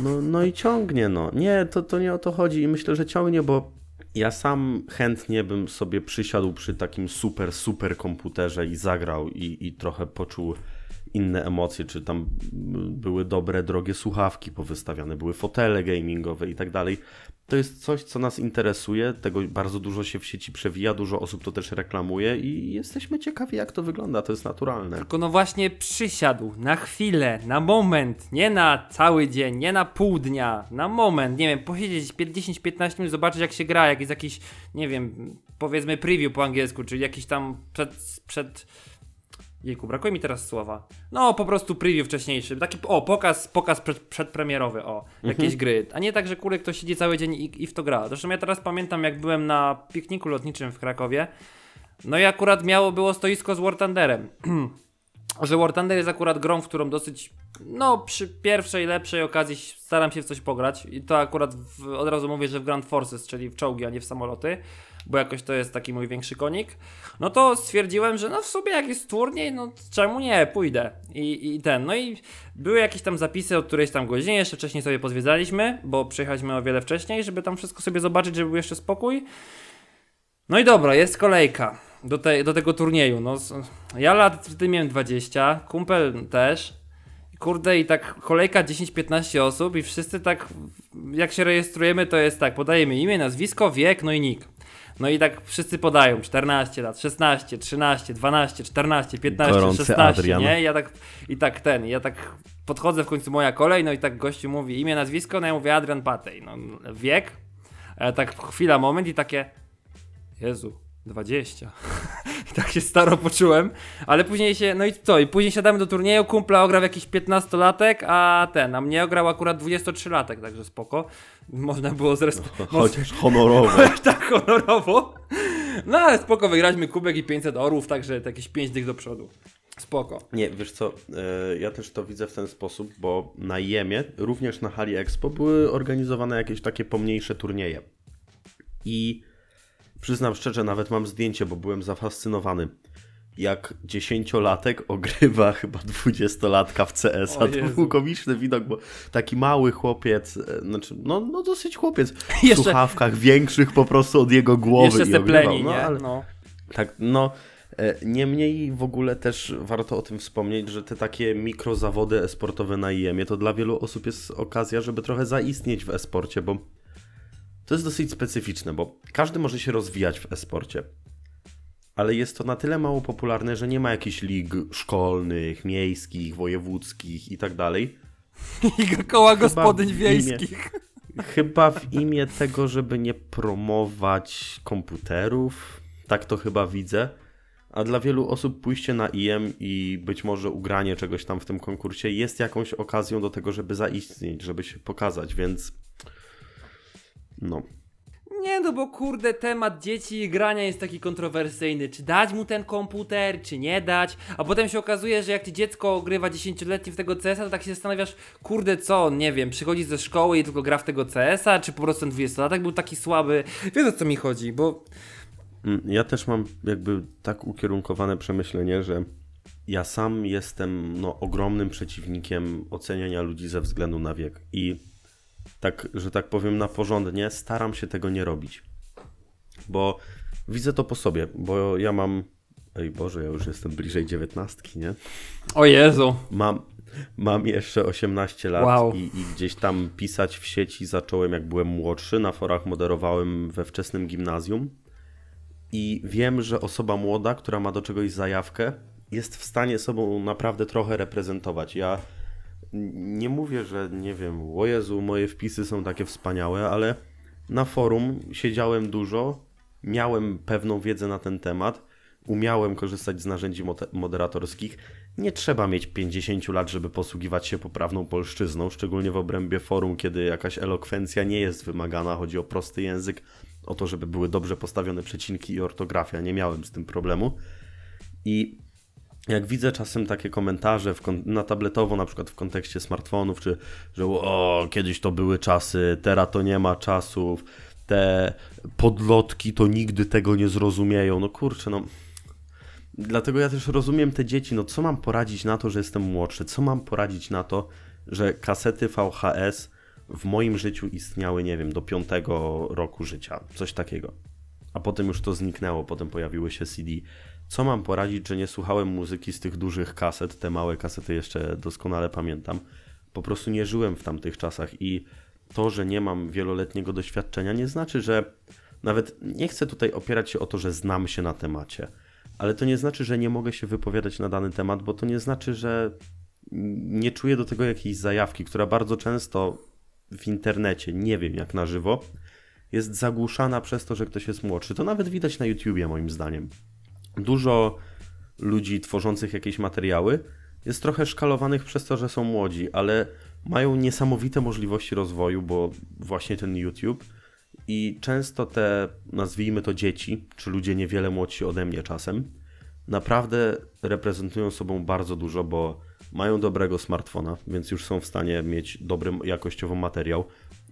No, no i ciągnie, no. Nie, to, to nie o to chodzi i myślę, że ciągnie, bo ja sam chętnie bym sobie przysiadł przy takim super, super komputerze i zagrał i, i trochę poczuł inne emocje, czy tam były dobre, drogie słuchawki powystawiane, były fotele gamingowe i tak dalej. To jest coś, co nas interesuje, tego bardzo dużo się w sieci przewija, dużo osób to też reklamuje i jesteśmy ciekawi, jak to wygląda, to jest naturalne. Tylko no właśnie przysiadł na chwilę, na moment, nie na cały dzień, nie na pół dnia, na moment, nie wiem, posiedzieć 10-15 minut, zobaczyć jak się gra, jak jest jakiś, nie wiem, powiedzmy preview po angielsku, czyli jakiś tam przed, przed... Jejku, brakuje mi teraz słowa. No, po prostu preview wcześniejszy. Taki, o, pokaz, pokaz przed, przedpremierowy, o, jakieś gry. A nie tak, że kurde, ktoś siedzi cały dzień i, i w to gra. Zresztą ja teraz pamiętam, jak byłem na pikniku lotniczym w Krakowie. No i akurat miało, było stoisko z War Thunderem. *clears throat* że War Thunder jest akurat grą, w którą dosyć, no przy pierwszej, lepszej okazji staram się w coś pograć i to akurat w, od razu mówię, że w Grand Forces, czyli w czołgi, a nie w samoloty, bo jakoś to jest taki mój większy konik, no to stwierdziłem, że no w sobie jak jest turniej, no czemu nie, pójdę i, i ten, no i były jakieś tam zapisy od którejś tam godzinie, jeszcze wcześniej sobie pozwiedzaliśmy, bo przyjechaliśmy o wiele wcześniej, żeby tam wszystko sobie zobaczyć, żeby był jeszcze spokój, no i dobra, jest kolejka do, te, do tego turnieju. No, ja lat wtedy miałem 20, kumpel też. Kurde, i tak kolejka 10-15 osób, i wszyscy tak, jak się rejestrujemy, to jest tak: podajemy imię, nazwisko, wiek, no i nick. No i tak wszyscy podają 14 lat, 16, 13, 12, 14, 15, Gorący 16, Adrian. nie? I ja tak, i tak ten, ja tak podchodzę w końcu moja kolej, no i tak gościu mówi imię, nazwisko, no ja mówię Adrian Patej. No, wiek, a ja tak chwila, moment i takie, Jezu, 20. I *laughs* tak się staro poczułem, ale później się, no i co, i później siadamy do turnieju, kumpla ograł jakiś 15-latek, a ten, a mnie ograł akurat 23-latek, także spoko. Można było zresztą, *laughs* Chociaż honorowo. *laughs* tak honorowo. No ale spoko, wygraliśmy kubek i 500 orów, także jakieś 5 dych do przodu. Spoko. Nie, wiesz co, e, ja też to widzę w ten sposób, bo na Jemie, również na hali Expo, były organizowane jakieś takie pomniejsze turnieje. I przyznam szczerze, nawet mam zdjęcie, bo byłem zafascynowany. Jak dziesięciolatek ogrywa *laughs* chyba dwudziestolatka w CS, a to był komiczny widok, bo taki mały chłopiec, e, znaczy, no, no dosyć chłopiec, w Jeszcze- słuchawkach większych po prostu od jego głowy Jeszcze i ogrywał. pleni, no, nie? ale, No. tak, no. e, Niemniej w ogóle też warto o tym wspomnieć, że te takie mikrozawody esportowe na IEM-ie to dla wielu osób jest okazja, żeby trochę zaistnieć w esporcie, bo to jest dosyć specyficzne, bo każdy może się rozwijać w esporcie. Ale jest to na tyle mało popularne, że nie ma jakichś lig szkolnych, miejskich, wojewódzkich i tak dalej. *laughs* I koła gospodyń imię- wiejskich. Chyba w imię tego, żeby nie promować komputerów. Tak to chyba widzę. A dla wielu osób pójście na IM i być może ugranie czegoś tam w tym konkursie jest jakąś okazją do tego, żeby zaistnieć, żeby się pokazać, więc. No. Nie, no bo kurde, temat dzieci i grania jest taki kontrowersyjny. Czy dać mu ten komputer, czy nie dać? A potem się okazuje, że jak ci dziecko ogrywa 10-letnie w tego CS-a, to tak się zastanawiasz, kurde, co, nie wiem, przychodzi ze szkoły i tylko gra w tego CS-a, czy po prostu ten 20-latek był taki słaby? Wiesz o co mi chodzi, bo Mm, Ja też mam jakby tak ukierunkowane przemyślenie, że ja sam jestem no, ogromnym przeciwnikiem oceniania ludzi ze względu na wiek. I tak, że tak powiem, na porządnie, staram się tego nie robić. Bo widzę to po sobie, bo ja mam. Ej Boże, ja już jestem bliżej dziewiętnastki, nie? O Jezu. Mam, mam jeszcze 18 lat Wow. i, i gdzieś tam pisać w sieci zacząłem jak byłem młodszy. Na forach moderowałem we wczesnym gimnazjum. I wiem, że osoba młoda, która ma do czegoś zajawkę, jest w stanie sobą naprawdę trochę reprezentować. Ja nie mówię, że nie wiem, o Jezu, moje wpisy są takie wspaniałe, ale na forum siedziałem dużo, miałem pewną wiedzę na ten temat, umiałem korzystać z narzędzi moderatorskich. Nie trzeba mieć 50 lat, żeby posługiwać się poprawną polszczyzną, szczególnie w obrębie forum, kiedy jakaś elokwencja nie jest wymagana, chodzi o prosty język, o to, żeby były dobrze postawione przecinki i ortografia. Nie miałem z tym problemu. I jak widzę czasem takie komentarze na tabletowo, na przykład w kontekście smartfonów, czy że o, kiedyś to były czasy, teraz to nie ma czasów, te podlotki to nigdy tego nie zrozumieją. No kurczę, no. Dlatego ja też rozumiem te dzieci, no co mam poradzić na to, że jestem młodszy? Co mam poradzić na to, że kasety VHS w moim życiu istniały, nie wiem, do piątego roku życia, coś takiego. A potem już to zniknęło, potem pojawiły się CD. Co mam poradzić, że nie słuchałem muzyki z tych dużych kaset, te małe kasety jeszcze doskonale pamiętam. Po prostu nie żyłem w tamtych czasach i to, że nie mam wieloletniego doświadczenia, nie znaczy, że nawet nie chcę tutaj opierać się o to, że znam się na temacie, ale to nie znaczy, że nie mogę się wypowiadać na dany temat, bo to nie znaczy, że nie czuję do tego jakiejś zajawki, która bardzo często w internecie, nie wiem jak na żywo, jest zagłuszana przez to, że ktoś jest młodszy. To nawet widać na YouTubie, moim zdaniem. Dużo ludzi tworzących jakieś materiały jest trochę szkalowanych przez to, że są młodzi, ale mają niesamowite możliwości rozwoju, bo właśnie ten YouTube i często te, nazwijmy to dzieci, czy ludzie niewiele młodsi ode mnie czasem, naprawdę reprezentują sobą bardzo dużo, bo mają dobrego smartfona, więc już są w stanie mieć dobry jakościowo materiał,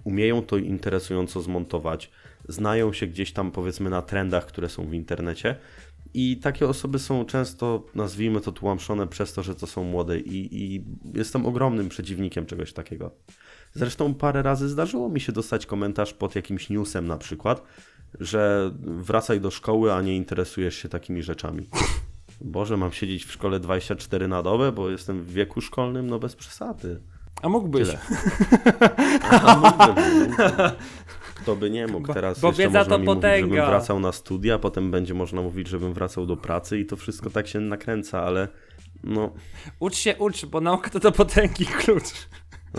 umieją to interesująco zmontować, znają się gdzieś tam powiedzmy na trendach, które są w internecie i takie osoby są często, nazwijmy to, tłamszone przez to, że to są młode i, i jestem ogromnym przeciwnikiem czegoś takiego. Zresztą parę razy zdarzyło mi się dostać komentarz pod jakimś newsem na przykład, że wracaj do szkoły, a nie interesujesz się takimi rzeczami. Boże, mam siedzieć w szkole 24 na dobę, bo jestem w wieku szkolnym, no bez przesady. A mógłbyś. Tyle. *laughs* A mógłbym, mógłbym. Kto by nie mógł. Bo- Teraz bo jeszcze wiedza można to mi mówić, żebym wracał na studia, potem będzie można mówić, żebym wracał do pracy i to wszystko tak się nakręca, ale no, Ucz się, ucz, bo nauka to do potęgi klucz.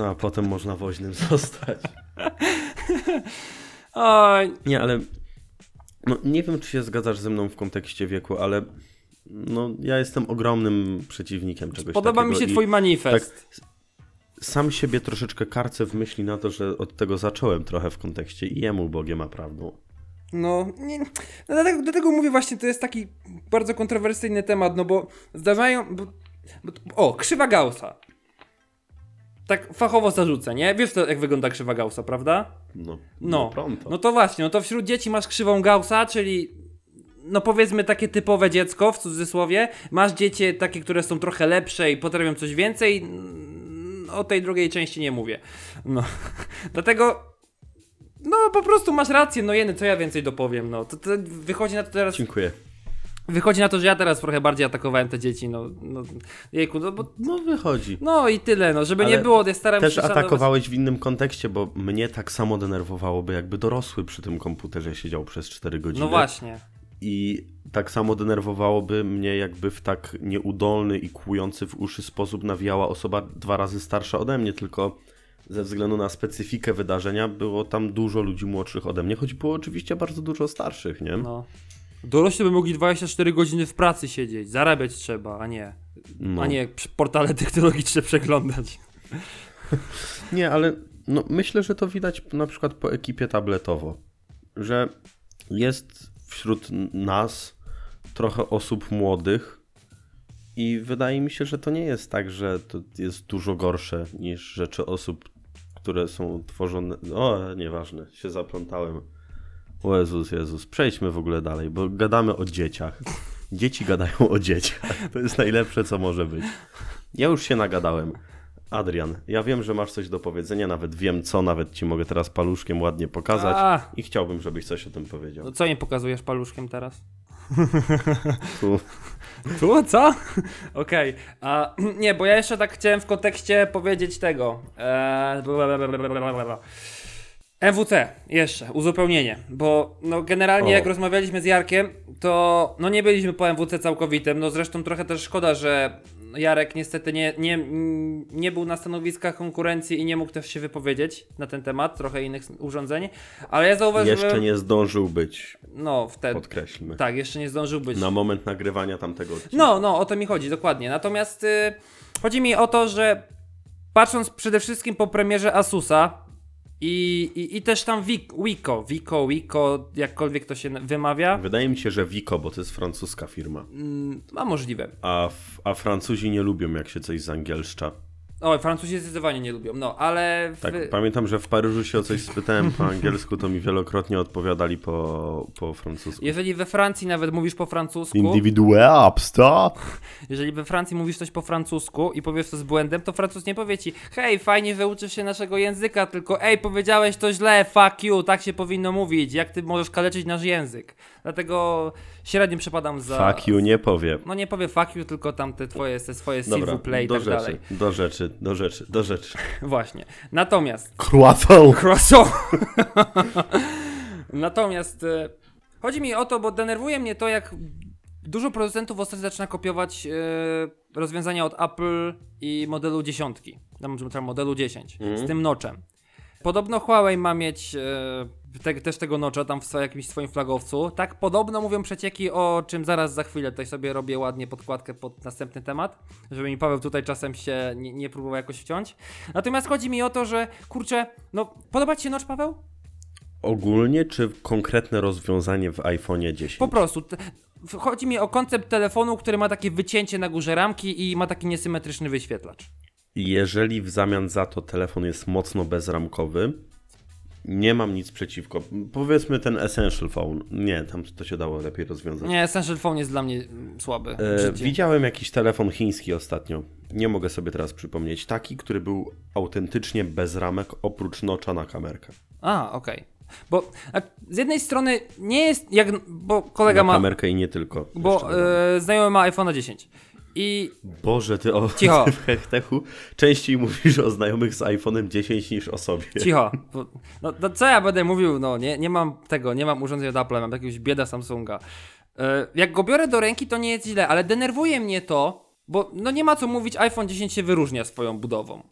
a potem można woźnym *laughs* zostać. *laughs* Oj, Nie, ale no, nie wiem, czy się zgadzasz ze mną w kontekście wieku, ale no, ja jestem ogromnym przeciwnikiem czegoś podoba takiego mi się twój manifest. tak sam siebie troszeczkę karcę w myśli na to, że od tego zacząłem trochę w kontekście i jemu Bogiem ma prawdą. No, nie, no dlatego, dlatego mówię właśnie, to jest taki bardzo kontrowersyjny temat, no bo zdarzają... Bo, bo, o, krzywa Gaussa. Tak fachowo zarzucę, nie? Wiesz to, jak wygląda krzywa Gaussa, prawda? No, No, pronto. no to właśnie, no to wśród dzieci masz krzywą Gaussa, czyli no powiedzmy takie typowe dziecko w cudzysłowie. Masz dzieci takie, które są trochę lepsze i potrafią coś więcej. O tej drugiej części nie mówię. No, *laughs* dlatego no po prostu masz rację, no jeny, co ja więcej dopowiem, no. To, to wychodzi na to teraz, Dziękuję. wychodzi na to, że ja teraz trochę bardziej atakowałem te dzieci, no, no jejku, no bo No wychodzi. no i tyle, no, żeby nie Ale było, ja staram Też się szanować- atakowałeś w innym kontekście, bo mnie tak samo denerwowałoby, jakby dorosły przy tym komputerze siedział przez 4 godziny. No właśnie. I tak samo denerwowałoby mnie, jakby w tak nieudolny i kłujący w uszy sposób nawijała osoba dwa razy starsza ode mnie, tylko ze względu na specyfikę wydarzenia było tam dużo ludzi młodszych ode mnie, choć było oczywiście bardzo dużo starszych, nie? No. Dorośli by mogli 24 godziny w pracy siedzieć, zarabiać trzeba, a nie, No. a nie portale technologiczne przeglądać. *laughs* Nie, ale no, myślę, że to widać na przykład po ekipie tabletowo, że jest wśród nas trochę osób młodych i wydaje mi się, że to nie jest tak, że to jest dużo gorsze niż rzeczy osób, które są tworzone. O, nieważne, się zaplątałem. O Jezus, Jezus, przejdźmy w ogóle dalej, bo gadamy o dzieciach. Dzieci gadają o dzieciach. To jest najlepsze, co może być. Ja już się nagadałem. Adrian, ja wiem, że masz coś do powiedzenia, nawet wiem co, nawet ci mogę teraz paluszkiem ładnie pokazać A. i chciałbym, żebyś coś o tym powiedział. No co mi pokazujesz paluszkiem teraz? Tu. *laughs* Tu, co? Okej. A *clears throat* Nie, bo ja jeszcze tak chciałem w kontekście powiedzieć tego. Eee. MWC, jeszcze, uzupełnienie, bo no generalnie O. jak rozmawialiśmy z Jarkiem, to no nie byliśmy po MWC całkowitym, no zresztą trochę też szkoda, że Jarek niestety nie, nie, nie był na stanowiskach konkurencji i nie mógł też się wypowiedzieć na ten temat, trochę innych urządzeń, ale ja zauważyłem, Jeszcze nie zdążył być, no wtedy, podkreślmy. tak, jeszcze nie zdążył być. Na moment nagrywania tamtego odcinka. No, no, o to mi chodzi, dokładnie. Natomiast y, chodzi mi o to, że patrząc przede wszystkim po premierze Asusa i, i, i też tam Wik- Wiko, Wiko, Wiko, jakkolwiek to się wymawia, Wydaje mi się, że Vico, bo to jest francuska firma. mm, a możliwe. A, a Francuzi nie lubią, jak się coś zangielszcza. O, Francuzi zdecydowanie nie lubią, no, ale w, Tak, pamiętam, że w Paryżu się o coś spytałem po angielsku, to mi wielokrotnie odpowiadali po, po francusku. jeżeli we Francji nawet mówisz po francusku, Individualista? jeżeli we Francji mówisz coś po francusku i powiesz to z błędem, to Francuz nie powie ci, hej, fajnie wyuczysz się naszego języka, tylko ej, powiedziałeś to źle, fuck you, tak się powinno mówić, jak ty możesz kaleczyć nasz język. Dlatego średnio przepadam za... Fuck you nie powie. No nie powie fuck you, tylko tam te twoje, te swoje Dobra, plaît i tak rzeczy, dalej. do rzeczy, do rzeczy, do rzeczy. *laughs* Właśnie. Natomiast... Croissant! Croissant! *laughs* Natomiast e, chodzi mi o to, bo denerwuje mnie to, jak dużo producentów ostatnio zaczyna kopiować e, rozwiązania od Apple i modelu dziesiątki, tam, tam modelu 10, z tym noczem. Podobno Huawei ma mieć e, te, też tego nocza tam w jakimś swoim flagowcu. Tak podobno mówią przecieki, o czym zaraz za chwilę tutaj sobie robię ładnie podkładkę pod następny temat, żeby mi Paweł tutaj czasem się nie, nie próbował jakoś wciąć. Natomiast chodzi mi o to, że kurczę, no podoba ci się nocz Paweł? Ogólnie czy konkretne rozwiązanie w iPhone'ie 10? Po prostu. Chodzi mi o koncept telefonu, który ma takie wycięcie na górze ramki i ma taki niesymetryczny wyświetlacz. Jeżeli w zamian za to telefon jest mocno bezramkowy, nie mam nic przeciwko. Powiedzmy ten Essential Phone. Nie, tam to się dało lepiej rozwiązać. Nie, Essential Phone jest dla mnie słaby. E, widziałem jakiś telefon chiński ostatnio. Nie mogę sobie teraz przypomnieć. Taki, który był autentycznie bez ramek, oprócz nocza na kamerkę. A, okej. Bo a, z jednej strony nie jest jak. Bo kolega na ma. kamerkę i nie tylko. Bo e, znajomy ma iPhone 10. I Boże, ty o Cicho. *laughs* hechtechu częściej mówisz o znajomych z iPhone'em 10 niż o sobie. cicho. *laughs* No, no co ja będę mówił? No nie, nie mam tego, nie mam urządzenia od Apple, mam jakiegoś bieda Samsunga. E, jak go biorę do ręki, to nie jest źle, ale denerwuje mnie to, bo no nie ma co mówić, iPhone 10 się wyróżnia swoją budową.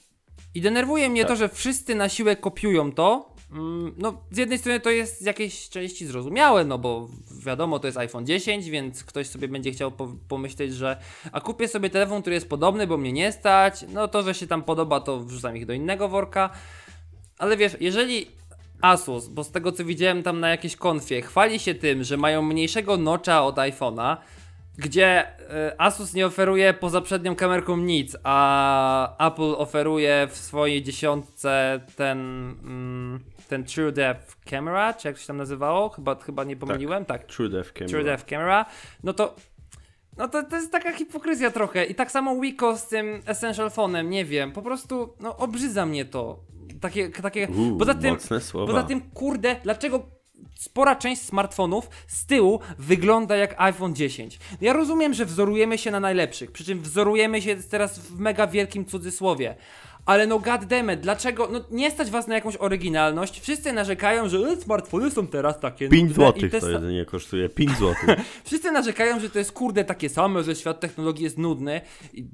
I denerwuje mnie to, że wszyscy na siłę kopiują to. Mm, No, z jednej strony to jest z jakiejś części zrozumiałe, no bo wiadomo, to jest iPhone 10, więc ktoś sobie będzie chciał po pomyśleć, że a kupię sobie telefon, który jest podobny, bo mnie nie stać. No to, że się tam podoba, to wrzucam ich do innego worka. Ale wiesz, jeżeli Asus, bo z tego co widziałem tam na jakiejś konfie, chwali się tym, że mają mniejszego nocza od iPhone'a, gdzie e, Asus nie oferuje poza przednią kamerką nic, a Apple oferuje w swojej dziesiątce ten, mm, ten True Depth Camera, czy jak się tam nazywało? Chyba, chyba nie pomyliłem? Tak, True Depth Camera. True Depth Camera, no to no to, to jest taka hipokryzja trochę. I tak samo Wiko z tym Essential Phone'em, nie wiem, po prostu no obrzydza mnie to. Takie, takie, Uuu, poza tym, poza tym, kurde, dlaczego spora część smartfonów z tyłu wygląda jak iPhone 10? Ja rozumiem, że wzorujemy się na najlepszych, przy czym wzorujemy się teraz w mega wielkim cudzysłowie. Ale no goddammit, dlaczego, no nie stać was na jakąś oryginalność, wszyscy narzekają, że e, smartfony są teraz takie 5 nudne złotych i te to sa- jedynie kosztuje. 5 złotych. *laughs* Wszyscy narzekają, że to jest kurde takie same, że świat technologii jest nudny. I,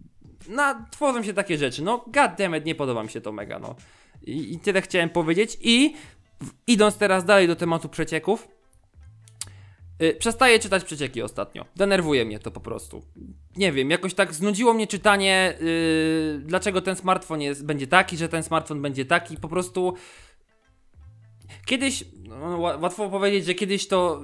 no, tworzą się takie rzeczy. No, goddammit, nie podoba mi się to mega, no. I, i tyle chciałem powiedzieć. I w, idąc teraz dalej do tematu przecieków, przestaję czytać przecieki ostatnio. Denerwuje mnie to po prostu. Nie wiem, jakoś tak znudziło mnie czytanie, yy, dlaczego ten smartfon jest, będzie taki, że ten smartfon będzie taki. Po prostu kiedyś, no, ła- łatwo powiedzieć, że kiedyś to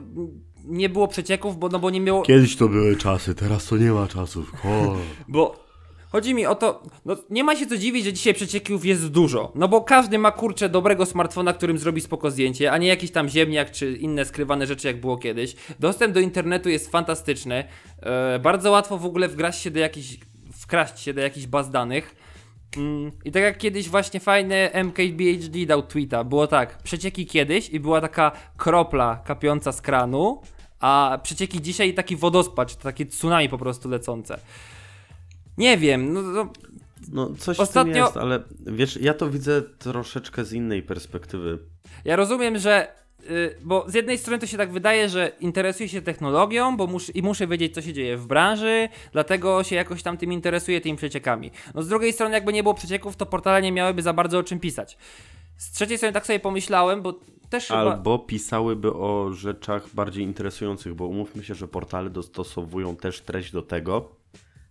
nie było przecieków, bo, no, bo nie miało. Kiedyś to były czasy, teraz to nie ma czasów. *laughs* Bo chodzi mi o to, no nie ma się co dziwić, że dzisiaj przecieków jest dużo. No bo każdy ma kurczę dobrego smartfona, którym zrobi spoko zdjęcie, a nie jakiś tam ziemniak czy inne skrywane rzeczy jak było kiedyś. Dostęp do internetu jest fantastyczny. E, bardzo łatwo w ogóle wgrać się do jakichś, wkraść się do jakichś baz danych. Mm, I tak jak kiedyś właśnie fajny MKBHD dał tweeta, było tak, przecieki kiedyś i była taka kropla kapiąca z kranu, a przecieki dzisiaj taki wodospad, czy takie tsunami po prostu lecące. Nie wiem, no, no No coś Ostatnio- jest, ale wiesz, ja to widzę troszeczkę z innej perspektywy. Ja rozumiem, że. y, bo z jednej strony to się tak wydaje, że interesuję się technologią, bo mus, i muszę wiedzieć, co się dzieje w branży, dlatego się jakoś tam tym interesuję, tymi przeciekami. No z drugiej strony, jakby nie było przecieków, to portale nie miałyby za bardzo o czym pisać. Z trzeciej strony tak sobie pomyślałem, bo też chyba. Albo pisałyby o rzeczach bardziej interesujących, bo umówmy się, że portale dostosowują też treść do tego,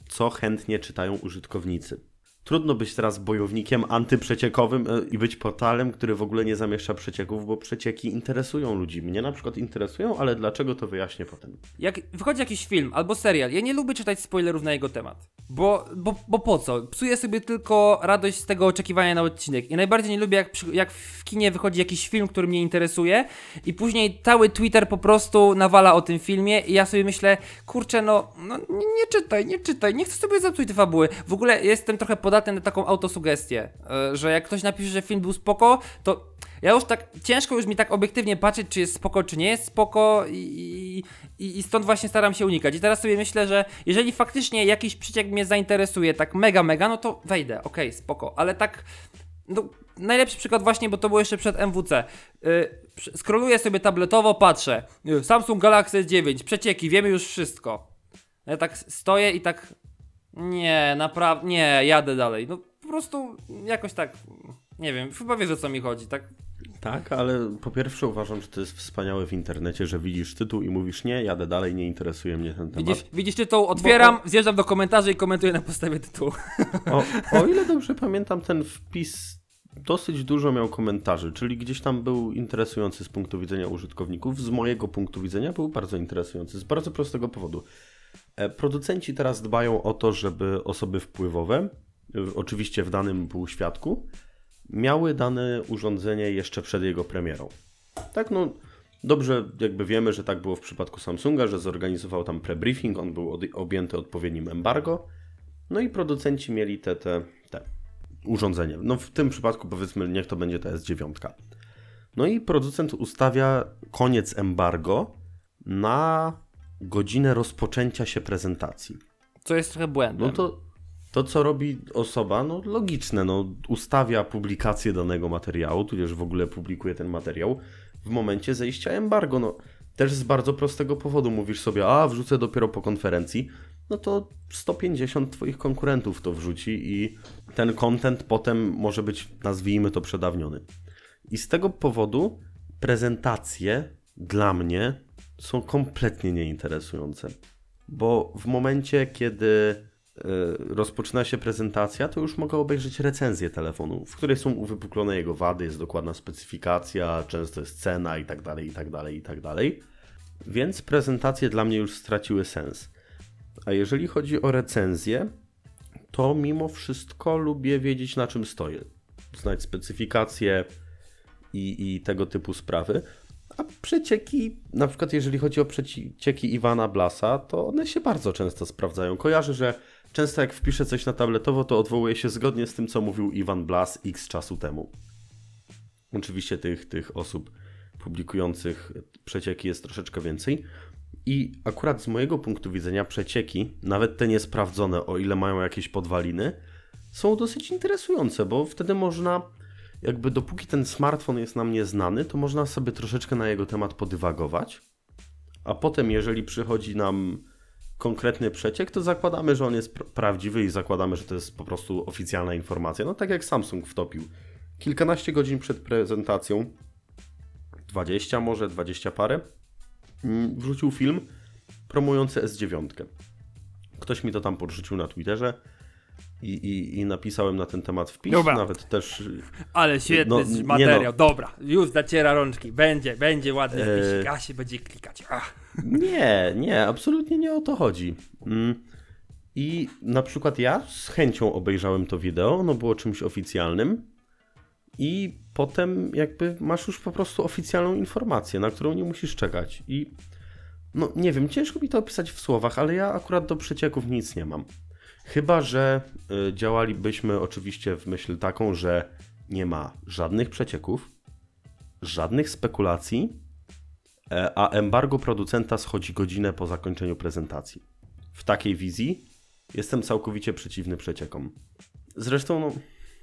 co chętnie czytają użytkownicy. Trudno być teraz bojownikiem antyprzeciekowym e, i być portalem, który w ogóle nie zamieszcza przecieków, bo przecieki interesują ludzi. Mnie na przykład interesują, ale dlaczego to wyjaśnię potem. Jak wychodzi jakiś film albo serial, ja nie lubię czytać spoilerów na jego temat. Bo, bo, bo po co? Psuję sobie tylko radość z tego oczekiwania na odcinek. I najbardziej nie lubię, jak, jak w kinie wychodzi jakiś film, który mnie interesuje, i później cały Twitter po prostu nawala o tym filmie, i ja sobie myślę, kurczę, no, no nie, nie czytaj, nie czytaj, nie chcę sobie zepsuć tej fabuły. W ogóle jestem trochę podatny na taką autosugestię, e, że jak ktoś napisze, że film był spoko, to ja już tak, ciężko już mi tak obiektywnie patrzeć, czy jest spoko, czy nie jest spoko i, i, i stąd właśnie staram się unikać. I teraz sobie myślę, że jeżeli faktycznie jakiś przeciek mnie zainteresuje tak mega, mega, no to wejdę, okej, spoko, ale tak... No, najlepszy przykład właśnie, bo to było jeszcze przed MWC. Yy, przy- scrolluję sobie tabletowo, patrzę. Samsung Galaxy S9, przecieki, wiemy już wszystko. Ja tak stoję i tak... Nie, naprawdę, nie, jadę dalej. No po prostu jakoś tak... Nie wiem, chyba wiesz o co mi chodzi, tak? Tak, ale po pierwsze uważam, że to jest wspaniałe w internecie, że widzisz tytuł i mówisz nie, jadę dalej, nie interesuje mnie ten temat. Widzisz, widzisz tytuł, otwieram, zjeżdżam do komentarzy i komentuję na podstawie tytułu. O, o *laughs* ile dobrze pamiętam, ten wpis dosyć dużo miał komentarzy, czyli gdzieś tam był interesujący z punktu widzenia użytkowników. Z mojego punktu widzenia był bardzo interesujący, z bardzo prostego powodu. E, Producenci teraz dbają o to, żeby osoby wpływowe, e, oczywiście w danym półświadku, miały dane urządzenie jeszcze przed jego premierą. Tak, no dobrze jakby wiemy, że tak było w przypadku Samsunga, że zorganizował tam prebriefing, on był objęty odpowiednim embargo, no i producenci mieli te, te, te urządzenia. No w tym przypadku powiedzmy, niech to będzie ta S9. No i producent ustawia koniec embargo na godzinę rozpoczęcia się prezentacji. Co jest trochę błędem. No to, to co robi osoba, no logiczne, no ustawia publikację danego materiału, tudzież w ogóle publikuje ten materiał w momencie zejścia embargo. No też z bardzo prostego powodu mówisz sobie, a wrzucę dopiero po konferencji, no to 150 twoich konkurentów to wrzuci i ten content potem może być, nazwijmy to, przedawniony. I z tego powodu prezentacje dla mnie są kompletnie nieinteresujące. Bo w momencie, kiedy e, rozpoczyna się prezentacja, to już mogę obejrzeć recenzję telefonu, w której są uwypuklone jego wady, jest dokładna specyfikacja, często jest cena i tak dalej, i tak dalej, i tak dalej. Więc prezentacje dla mnie już straciły sens. A jeżeli chodzi o recenzję, to mimo wszystko lubię wiedzieć na czym stoję. Znać specyfikację i, i tego typu sprawy. A przecieki, na przykład jeżeli chodzi o przecieki Iwana Blasa, to one się bardzo często sprawdzają. Kojarzę, że często jak wpiszę coś na tabletowo, to odwołuję się zgodnie z tym, co mówił Iwan Blas x czasu temu. Oczywiście tych, tych osób publikujących przecieki jest troszeczkę więcej. I akurat z mojego punktu widzenia przecieki, nawet te niesprawdzone, o ile mają jakieś podwaliny, są dosyć interesujące, bo wtedy można, jakby dopóki ten smartfon jest nam nieznany, to można sobie troszeczkę na jego temat podywagować, a potem jeżeli przychodzi nam konkretny przeciek, to zakładamy, że on jest pr- prawdziwy i zakładamy, że to jest po prostu oficjalna informacja. No tak jak Samsung wtopił. Kilkanaście godzin przed prezentacją, 20 może, 20 parę, mm, wrzucił film promujący S9. Ktoś mi to tam podrzucił na Twitterze i, i, i napisałem na ten temat wpis, Dobra. nawet też Ale świetny No, jest nie materiał, no. dobra, już zaciera rączki, będzie, będzie ładny Eee. wpisik, a się będzie klikać. Ach. Nie, nie, absolutnie nie o to chodzi. Mm. I na przykład ja z chęcią obejrzałem to wideo, ono było czymś oficjalnym i potem jakby masz już po prostu oficjalną informację, na którą nie musisz czekać. I no nie wiem, ciężko mi to opisać w słowach, ale ja akurat do przecieków nic nie mam. Chyba, że y, działalibyśmy oczywiście w myśl taką, że nie ma żadnych przecieków, żadnych spekulacji, e, a embargo producenta schodzi godzinę po zakończeniu prezentacji. W takiej wizji jestem całkowicie przeciwny przeciekom. Zresztą, no,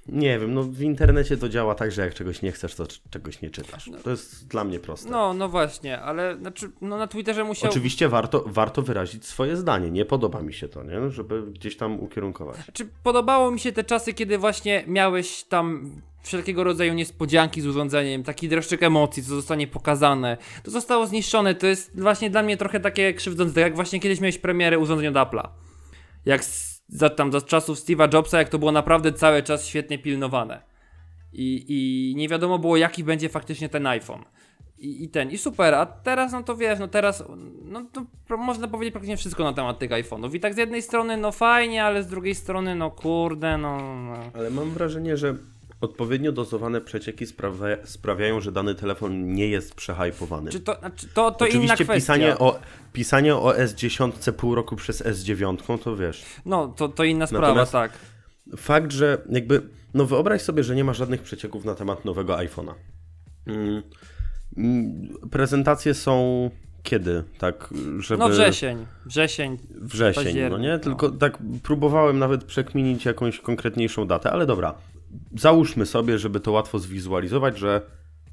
nie wiem, no w internecie to działa tak, że jak czegoś nie chcesz, to czegoś nie czytasz. To jest dla mnie proste. No, no właśnie, ale znaczy, no na Twitterze musiał... Oczywiście warto, warto wyrazić swoje zdanie. Nie podoba mi się to, nie? Żeby gdzieś tam ukierunkować. Czy podobało mi się te czasy, kiedy właśnie miałeś tam wszelkiego rodzaju niespodzianki z urządzeniem, taki dreszczyk emocji, co zostanie pokazane. To zostało zniszczone, to jest właśnie dla mnie trochę takie krzywdzące, tak jak właśnie kiedyś miałeś premierę urządzeń od Apple'a. Jak z, za, tam za czasów Steve'a Jobsa, jak to było naprawdę cały czas świetnie pilnowane. I, I nie wiadomo było, jaki będzie faktycznie ten iPhone. I, I ten, i super, a teraz, no to wiesz, no teraz, no to można powiedzieć praktycznie wszystko na temat tych iPhone'ów. I tak z jednej strony, no fajnie, ale z drugiej strony, no kurde, no. no. Ale mam wrażenie, że odpowiednio dozowane przecieki sprawia, sprawiają, że dany telefon nie jest przehypowany. Czy to, znaczy, to, to inna Oczywiście kwestia. pisanie o, pisanie o S10 pół roku przez S9, to wiesz. No, to, to inna sprawa, Natomiast- tak. Fakt, że jakby, no wyobraź sobie, że nie ma żadnych przecieków na temat nowego iPhone'a. Mm, mm, prezentacje są kiedy, tak, żeby... No wrzesień, wrzesień. Wrzesień, no nie? no. Tylko tak próbowałem nawet przekminić jakąś konkretniejszą datę, ale dobra. Załóżmy sobie, żeby to łatwo zwizualizować, że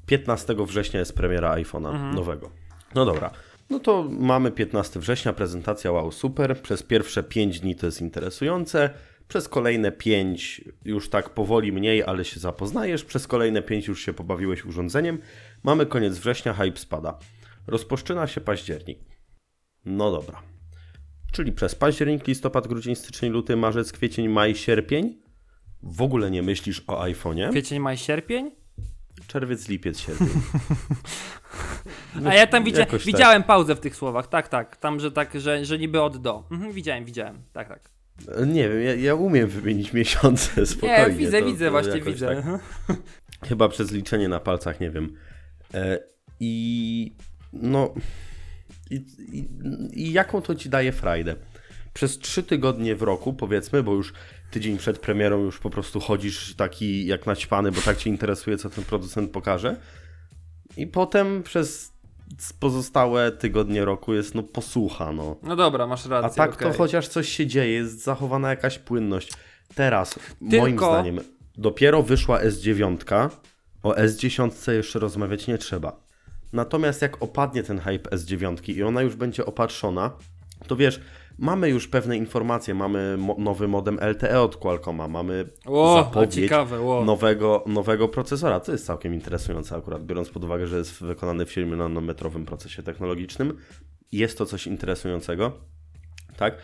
15 września jest premiera iPhone'a Mhm. nowego. No dobra. No to mamy 15 września, prezentacja wow, super. Przez pierwsze 5 dni to jest interesujące. Przez kolejne 5 już tak powoli mniej, ale się zapoznajesz. Przez kolejne 5 już się pobawiłeś urządzeniem. Mamy koniec września, hype spada. Rozpoczyna się październik. No dobra. Czyli przez październik, listopad, grudzień, styczeń, luty, marzec, kwiecień, maj, sierpień. W ogóle nie myślisz o iPhone'ie. Kwiecień, maj, sierpień? Czerwiec, lipiec, sierpień. *laughs* A ja tam jakoś tak. widziałem pauzę w tych słowach, tak, tak. Tam, że tak, że, że niby od do. Mhm, widziałem, widziałem, tak, tak. Nie wiem, ja, ja umiem wymienić miesiące spokojnie. Nie, widzę, to- widzę, to właśnie widzę. tak. *laughs* Chyba przez liczenie na palcach, nie wiem. E, I no. I, i, I jaką to ci daje frajdę? Przez trzy tygodnie w roku, powiedzmy, bo już tydzień przed premierą już po prostu chodzisz taki jak naćpany, bo tak cię interesuje, co ten producent pokaże. I potem przez pozostałe tygodnie roku jest no posłucha, no. No dobra, masz rację. A tak okej. to chociaż coś się dzieje, jest zachowana jakaś płynność. Teraz, Tylko- moim zdaniem, dopiero wyszła S9, o S10 jeszcze rozmawiać nie trzeba. Natomiast jak opadnie ten hype S9 i ona już będzie opatrzona, to wiesz, mamy już pewne informacje, mamy mo- nowy modem LTE od Qualcomma, mamy O, zapowiedź ciekawe, o. nowego, nowego procesora. To jest całkiem interesujące akurat, biorąc pod uwagę, że jest wykonany w 7-nanometrowym procesie technologicznym. Jest to coś interesującego, tak?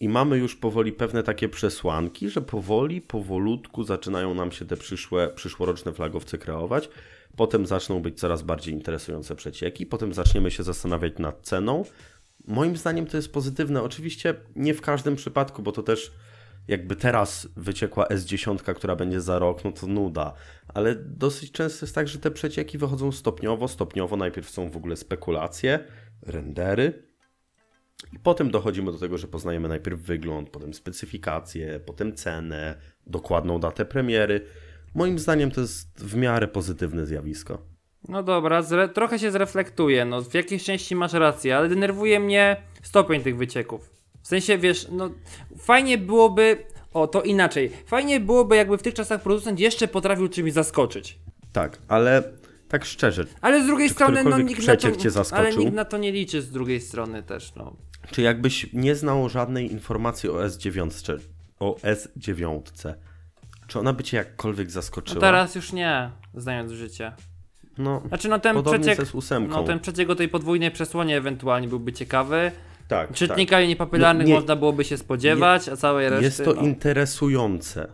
I mamy już powoli pewne takie przesłanki, że powoli, powolutku zaczynają nam się te przyszłe, przyszłoroczne flagowce kreować. Potem zaczną być coraz bardziej interesujące przecieki, potem zaczniemy się zastanawiać nad ceną. Moim zdaniem to jest pozytywne. Oczywiście nie w każdym przypadku, bo to też jakby teraz wyciekła S10, która będzie za rok, no to nuda. Ale dosyć często jest tak, że te przecieki wychodzą stopniowo, stopniowo. Najpierw są w ogóle spekulacje, rendery, i potem dochodzimy do tego, że poznajemy najpierw wygląd, potem specyfikację, potem cenę, dokładną datę premiery. Moim zdaniem to jest w miarę pozytywne zjawisko. No dobra, zre- trochę się zreflektuję, no w jakiejś części masz rację, ale denerwuje mnie stopień tych wycieków. W sensie, wiesz, no fajnie byłoby, o to inaczej, fajnie byłoby jakby w tych czasach producent jeszcze potrafił czymś zaskoczyć. Tak, ale tak szczerze, Ale z drugiej strony, no nikt na, przeciek cię to, zaskoczył? ale nikt na to nie liczy z drugiej strony też, no. czy jakbyś nie znał żadnej informacji o S9, o S9, czy ona by cię jakkolwiek no zaskoczyła? teraz już nie, znając życie. No, Znaczy, no ten przeciek, no ten przeciek o tej podwójnej przesłonie ewentualnie byłby ciekawy. tak, Czytnika niepapularnych No, nie- można byłoby się spodziewać, a całej tak. reszty, Jest to no. interesujące.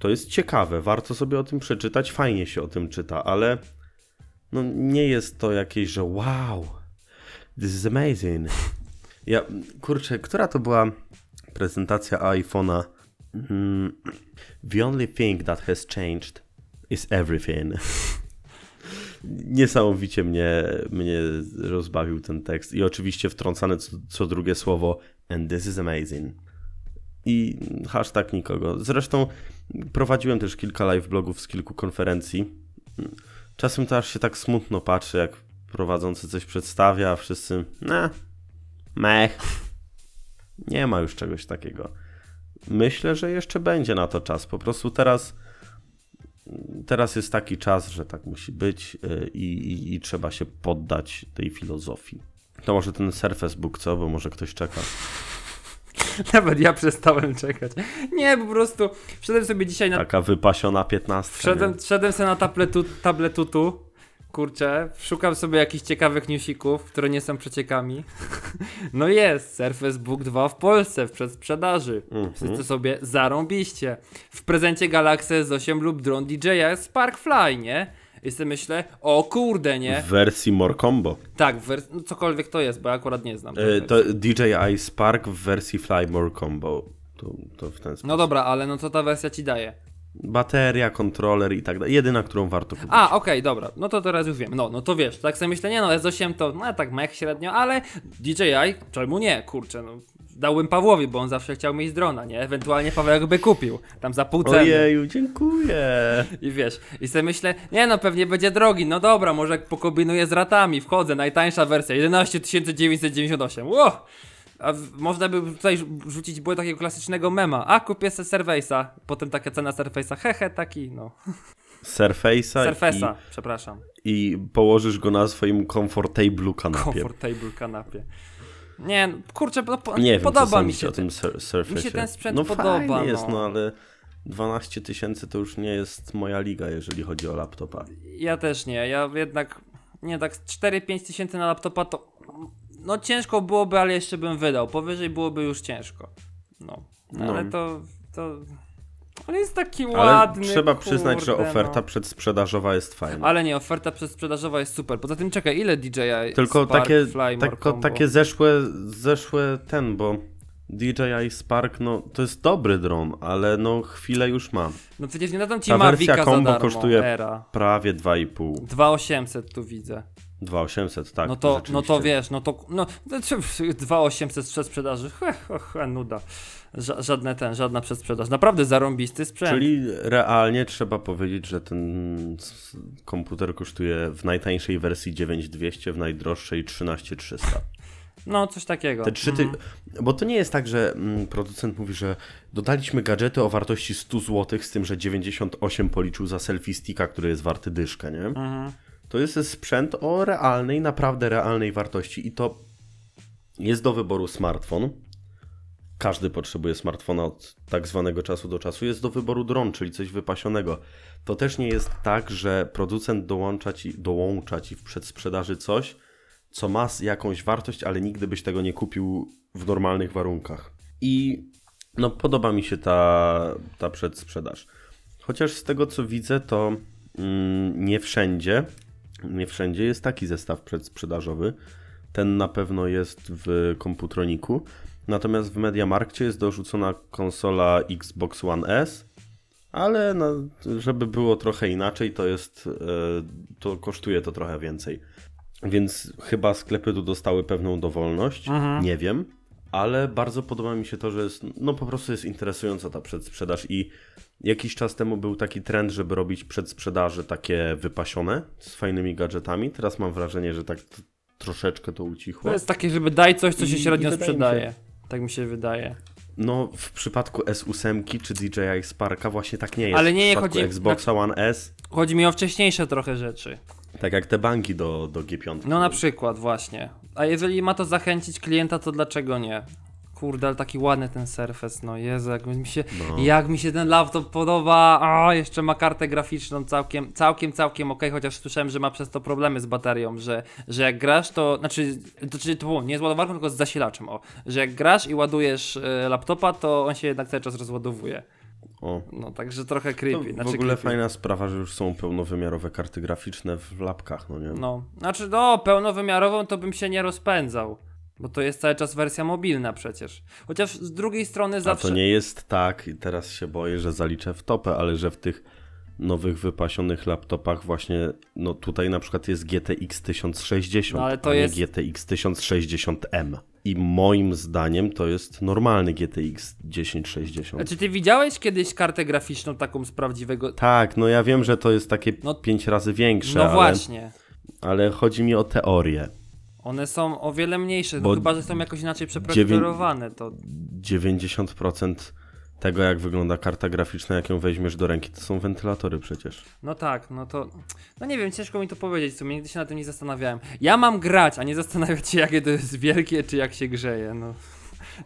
To jest ciekawe, warto sobie o tym przeczytać, fajnie się o tym czyta, ale no nie jest to jakieś, że wow, this is amazing. Ja, kurczę, która to była prezentacja iPhone'a? Mm, the only thing that has changed is everything. Niesamowicie mnie, mnie rozbawił ten tekst i oczywiście wtrącane co, co drugie słowo and this is amazing. i hashtag nikogo. Zresztą prowadziłem też kilka live blogów z kilku konferencji. Czasem to aż się tak smutno patrzy, jak prowadzący coś przedstawia, a wszyscy ne, mech. Nie ma już czegoś takiego. Myślę, że jeszcze będzie na to czas. Po prostu teraz teraz jest taki czas, że tak musi być y, i, i, i trzeba się poddać tej filozofii. To może ten Surface Book, co? Bo może ktoś czeka. *laughs* Nawet ja przestałem czekać. Nie, po prostu wszedłem sobie dzisiaj na... Taka wypasiona piętnastka. Wszedłem, nie? wszedłem sobie na tabletu, tabletutu. Kurczę, szukam sobie jakichś ciekawych newsików, które nie są przeciekami. *laughs* No jest, Surface Book 2 w Polsce w przedsprzedaży. Mhm. Wszyscy sobie zarąbiście. W prezencie Galaxy S8 lub dron DJI Sparkfly, nie? I sobie myślę, o kurde, nie? W wersji More Combo. Tak, w wers- no, cokolwiek to jest, bo ja akurat nie znam. wersji. To DJI Spark w wersji Fly More Combo. To, to w ten sposób. No dobra, ale no co ta wersja ci daje? Bateria, kontroler i tak dalej. Jedyna, którą warto kupić. A, okej, dobra, no to teraz już wiem. No, no to wiesz, tak sobie myślę, nie no, S8 to, no tak mech średnio, ale DJI, czemu nie, kurczę, no. Dałbym Pawłowi, bo on zawsze chciał mieć drona, nie? Ewentualnie Paweł by kupił, tam za pół ceny. Ojeju, dziękuję. I wiesz, i sobie myślę, nie no, pewnie będzie drogi, no dobra, może pokombinuję z ratami, wchodzę, najtańsza wersja, 11 998, ło! A można by tutaj rzucić było takiego klasycznego mema, a kupię sobie Surface'a, potem taka cena Surface'a, hehe, taki, no, Surface'a Surface'a, przepraszam. i, i położysz go na swoim comfortable kanapie. Comfortable kanapie. Nie, no, kurczę, no, po, Nie wiem, podoba co mi się. o tym mi się ten sprzęt no podoba, Fajny jest, no. no ale 12 tysięcy to już nie jest moja liga, jeżeli chodzi o laptopa. Ja też nie, ja jednak, nie tak, 4-5 tysięcy na laptopa to, no ciężko byłoby, ale jeszcze bym wydał, powyżej byłoby już ciężko. No, No. ale to, to, on jest taki Ale ładny, trzeba przyznać, że kurde, oferta no. przedsprzedażowa jest fajna. Ale nie, oferta przedsprzedażowa jest super. Poza tym czekaj, ile DJI Tylko Spark takie, Fly Combo? takie zeszłe, zeszłe ten, bo DJI Spark, no to jest dobry dron, ale no chwilę już mam. No przecież nie dadzą ci Ta Mavica wersja combo kosztuje Era. prawie 2,5. 2800 tu widzę. 2800, tak. no to, no to wiesz, no to, no, to czy- 2800 z przedsprzedaży, he, he, he, nuda. Ża żadne ten, żadna przedsprzedaż. Naprawdę zarąbisty sprzęt. Czyli realnie trzeba powiedzieć, że ten komputer kosztuje w najtańszej wersji 9200, w najdroższej 13300. No, coś takiego. Te trzy ty... Mhm. Bo to nie jest tak, że mm, producent mówi, że dodaliśmy gadżety o wartości 100 zł, z tym, że 98 policzył za selfie sticka, który jest warty dyszkę, nie? Mhm. To jest sprzęt o realnej, naprawdę realnej wartości i to jest do wyboru smartfon. Każdy potrzebuje smartfona od tak zwanego czasu do czasu. Jest do wyboru dron, czyli coś wypasionego. To też nie jest tak, że producent dołącza ci, dołącza ci w przedsprzedaży coś, co ma jakąś wartość, ale nigdy byś tego nie kupił w normalnych warunkach. I no, podoba mi się ta, ta przedsprzedaż. Chociaż z tego co widzę, to mm, nie wszędzie, nie wszędzie jest taki zestaw przedsprzedażowy. Ten na pewno jest w komputroniku. Natomiast w Mediamarkcie jest dorzucona konsola Xbox One S, ale no, żeby było trochę inaczej, to jest e, to kosztuje to trochę więcej. Więc chyba sklepy tu dostały pewną dowolność, nie wiem, ale bardzo podoba mi się to, że jest, no po prostu jest interesująca ta przedsprzedaż i jakiś czas temu był taki trend, żeby robić przedsprzedaże takie wypasione z fajnymi gadżetami. Teraz mam wrażenie, że tak troszeczkę to ucichło. To jest takie, żeby daj coś, co się I- średnio i mi się- sprzedaje. Tak mi się wydaje. No, w przypadku S8 czy DJI Sparka właśnie tak nie jest. Ale nie, w przypadku chodzi- Xboxa One S, Chodzi mi o wcześniejsze trochę rzeczy. Tak jak te banki do, do G5. No na przykład, właśnie. A jeżeli ma to zachęcić klienta, to dlaczego nie? Kurde, ale taki ładny ten Surface, no Jezu, jak mi się, No. jak mi się ten laptop podoba, a jeszcze ma kartę graficzną całkiem, całkiem, całkiem okej, chociaż słyszałem, że ma przez to problemy z baterią, że, że jak grasz to, znaczy, to, czyli to było nie z ładowarką, tylko z zasilaczem, o, że jak grasz i ładujesz e, laptopa, to on się jednak cały czas rozładowuje. O. No, także trochę To creepy. w znaczy ogóle creepy. fajna sprawa, że już są pełnowymiarowe karty graficzne w lapkach, no nie? No, znaczy, no, pełnowymiarową to bym się nie rozpędzał. Bo to jest cały czas wersja mobilna przecież. Chociaż z drugiej strony A zawsze. to nie jest tak, i teraz się boję, że zaliczę w topę, ale że w tych nowych wypasionych laptopach właśnie, no tutaj na przykład jest GTX 1060, No, ale to a nie jest- GTX 1060M. I moim zdaniem to jest normalny GTX 1060. A czy ty widziałeś kiedyś kartę graficzną taką z prawdziwego... Tak, no ja wiem, że to jest takie No- pięć razy większe, No ale, właśnie. ale chodzi mi o teorię. One są o wiele mniejsze, no chyba, że są jakoś inaczej przeprojektowane, to... 90% tego, jak wygląda karta graficzna, jak ją weźmiesz do ręki, to są wentylatory przecież. No tak, no to... No nie wiem, ciężko mi to powiedzieć, w sumie nigdy się na tym nie zastanawiałem. Ja mam grać, a nie zastanawiać się, jakie to jest wielkie, czy jak się grzeje, no.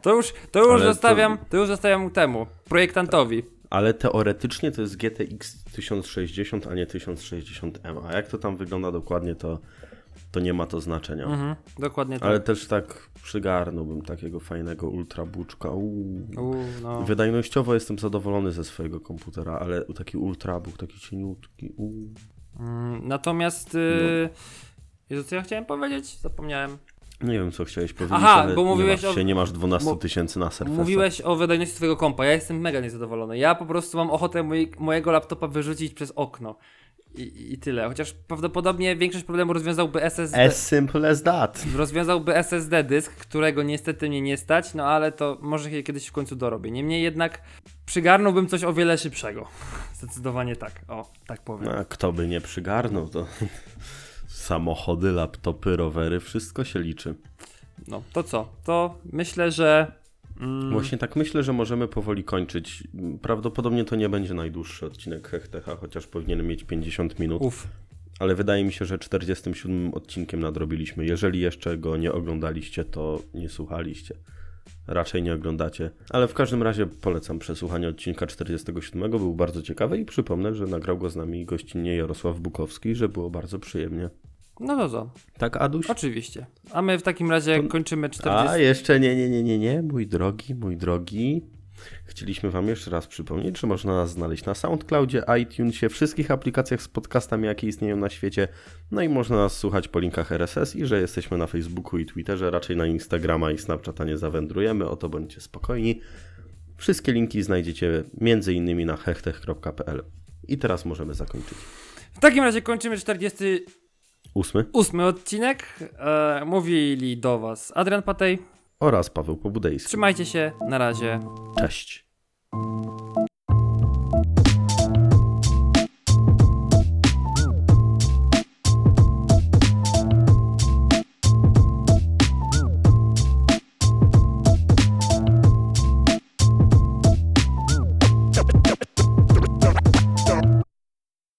To już, to już Ale to- zostawiam, to... już zostawiam temu, projektantowi. Ale teoretycznie to jest GTX 1060, a nie 1060M. A jak to tam wygląda dokładnie, to, to nie ma to znaczenia. Mhm, dokładnie tak. Ale też tak przygarnąłbym takiego fajnego ultrabuczka. Uuu. No. Wydajnościowo jestem zadowolony ze swojego komputera, ale taki ultrabook, taki cieniutki. Uuu. Mm, Natomiast... Yy... No. Jezu, co ja chciałem powiedzieć? Zapomniałem. Nie wiem, co chciałeś powiedzieć, Aha, bo mówiłeś nie, masz o- się, nie masz 12 mu- tysięcy na Surface. Mówiłeś o wydajności swojego kompa. Ja jestem mega niezadowolony. Ja po prostu mam ochotę mojego laptopa wyrzucić przez okno. I, I tyle. Chociaż prawdopodobnie większość problemu rozwiązałby SSD. As simple as that. Rozwiązałby SSD dysk, którego niestety mnie nie stać, no ale to może się kiedyś w końcu dorobię. Niemniej jednak przygarnąłbym coś o wiele szybszego. *laughs* Zdecydowanie tak. O, tak powiem. A kto by nie przygarnął, to *laughs* samochody, laptopy, rowery, wszystko się liczy. No, to co? To myślę, że. Mm, Właśnie tak myślę, że możemy powoli kończyć. Prawdopodobnie to nie będzie najdłuższy odcinek Hechtecha, chociaż powinien mieć 50 minut. Uf. Ale wydaje mi się, że 47 odcinkiem nadrobiliśmy. Jeżeli jeszcze go nie oglądaliście, to nie słuchaliście. Raczej nie oglądacie. Ale w każdym razie polecam przesłuchanie odcinka 47. Był bardzo ciekawy i przypomnę, że nagrał go z nami gościnnie Jarosław Bukowski, że było bardzo przyjemnie. No to co? Tak, Aduś? Oczywiście. A my w takim razie To- kończymy 40. A, jeszcze nie, nie, nie, nie, nie, mój drogi, mój drogi. Chcieliśmy Wam jeszcze raz przypomnieć, że można nas znaleźć na SoundCloudzie, iTunesie, wszystkich aplikacjach z podcastami, jakie istnieją na świecie. No i można nas słuchać po linkach RSS i że jesteśmy na Facebooku i Twitterze, raczej na Instagrama i Snapchata nie zawędrujemy, o to bądźcie spokojni. Wszystkie linki znajdziecie m.in. na hechtech.pl. I teraz możemy zakończyć. W takim razie kończymy Ósmy. Ósmy odcinek. E, mówili do Was Adrian Patej oraz Paweł Pobudejski. Trzymajcie się, na razie. Cześć.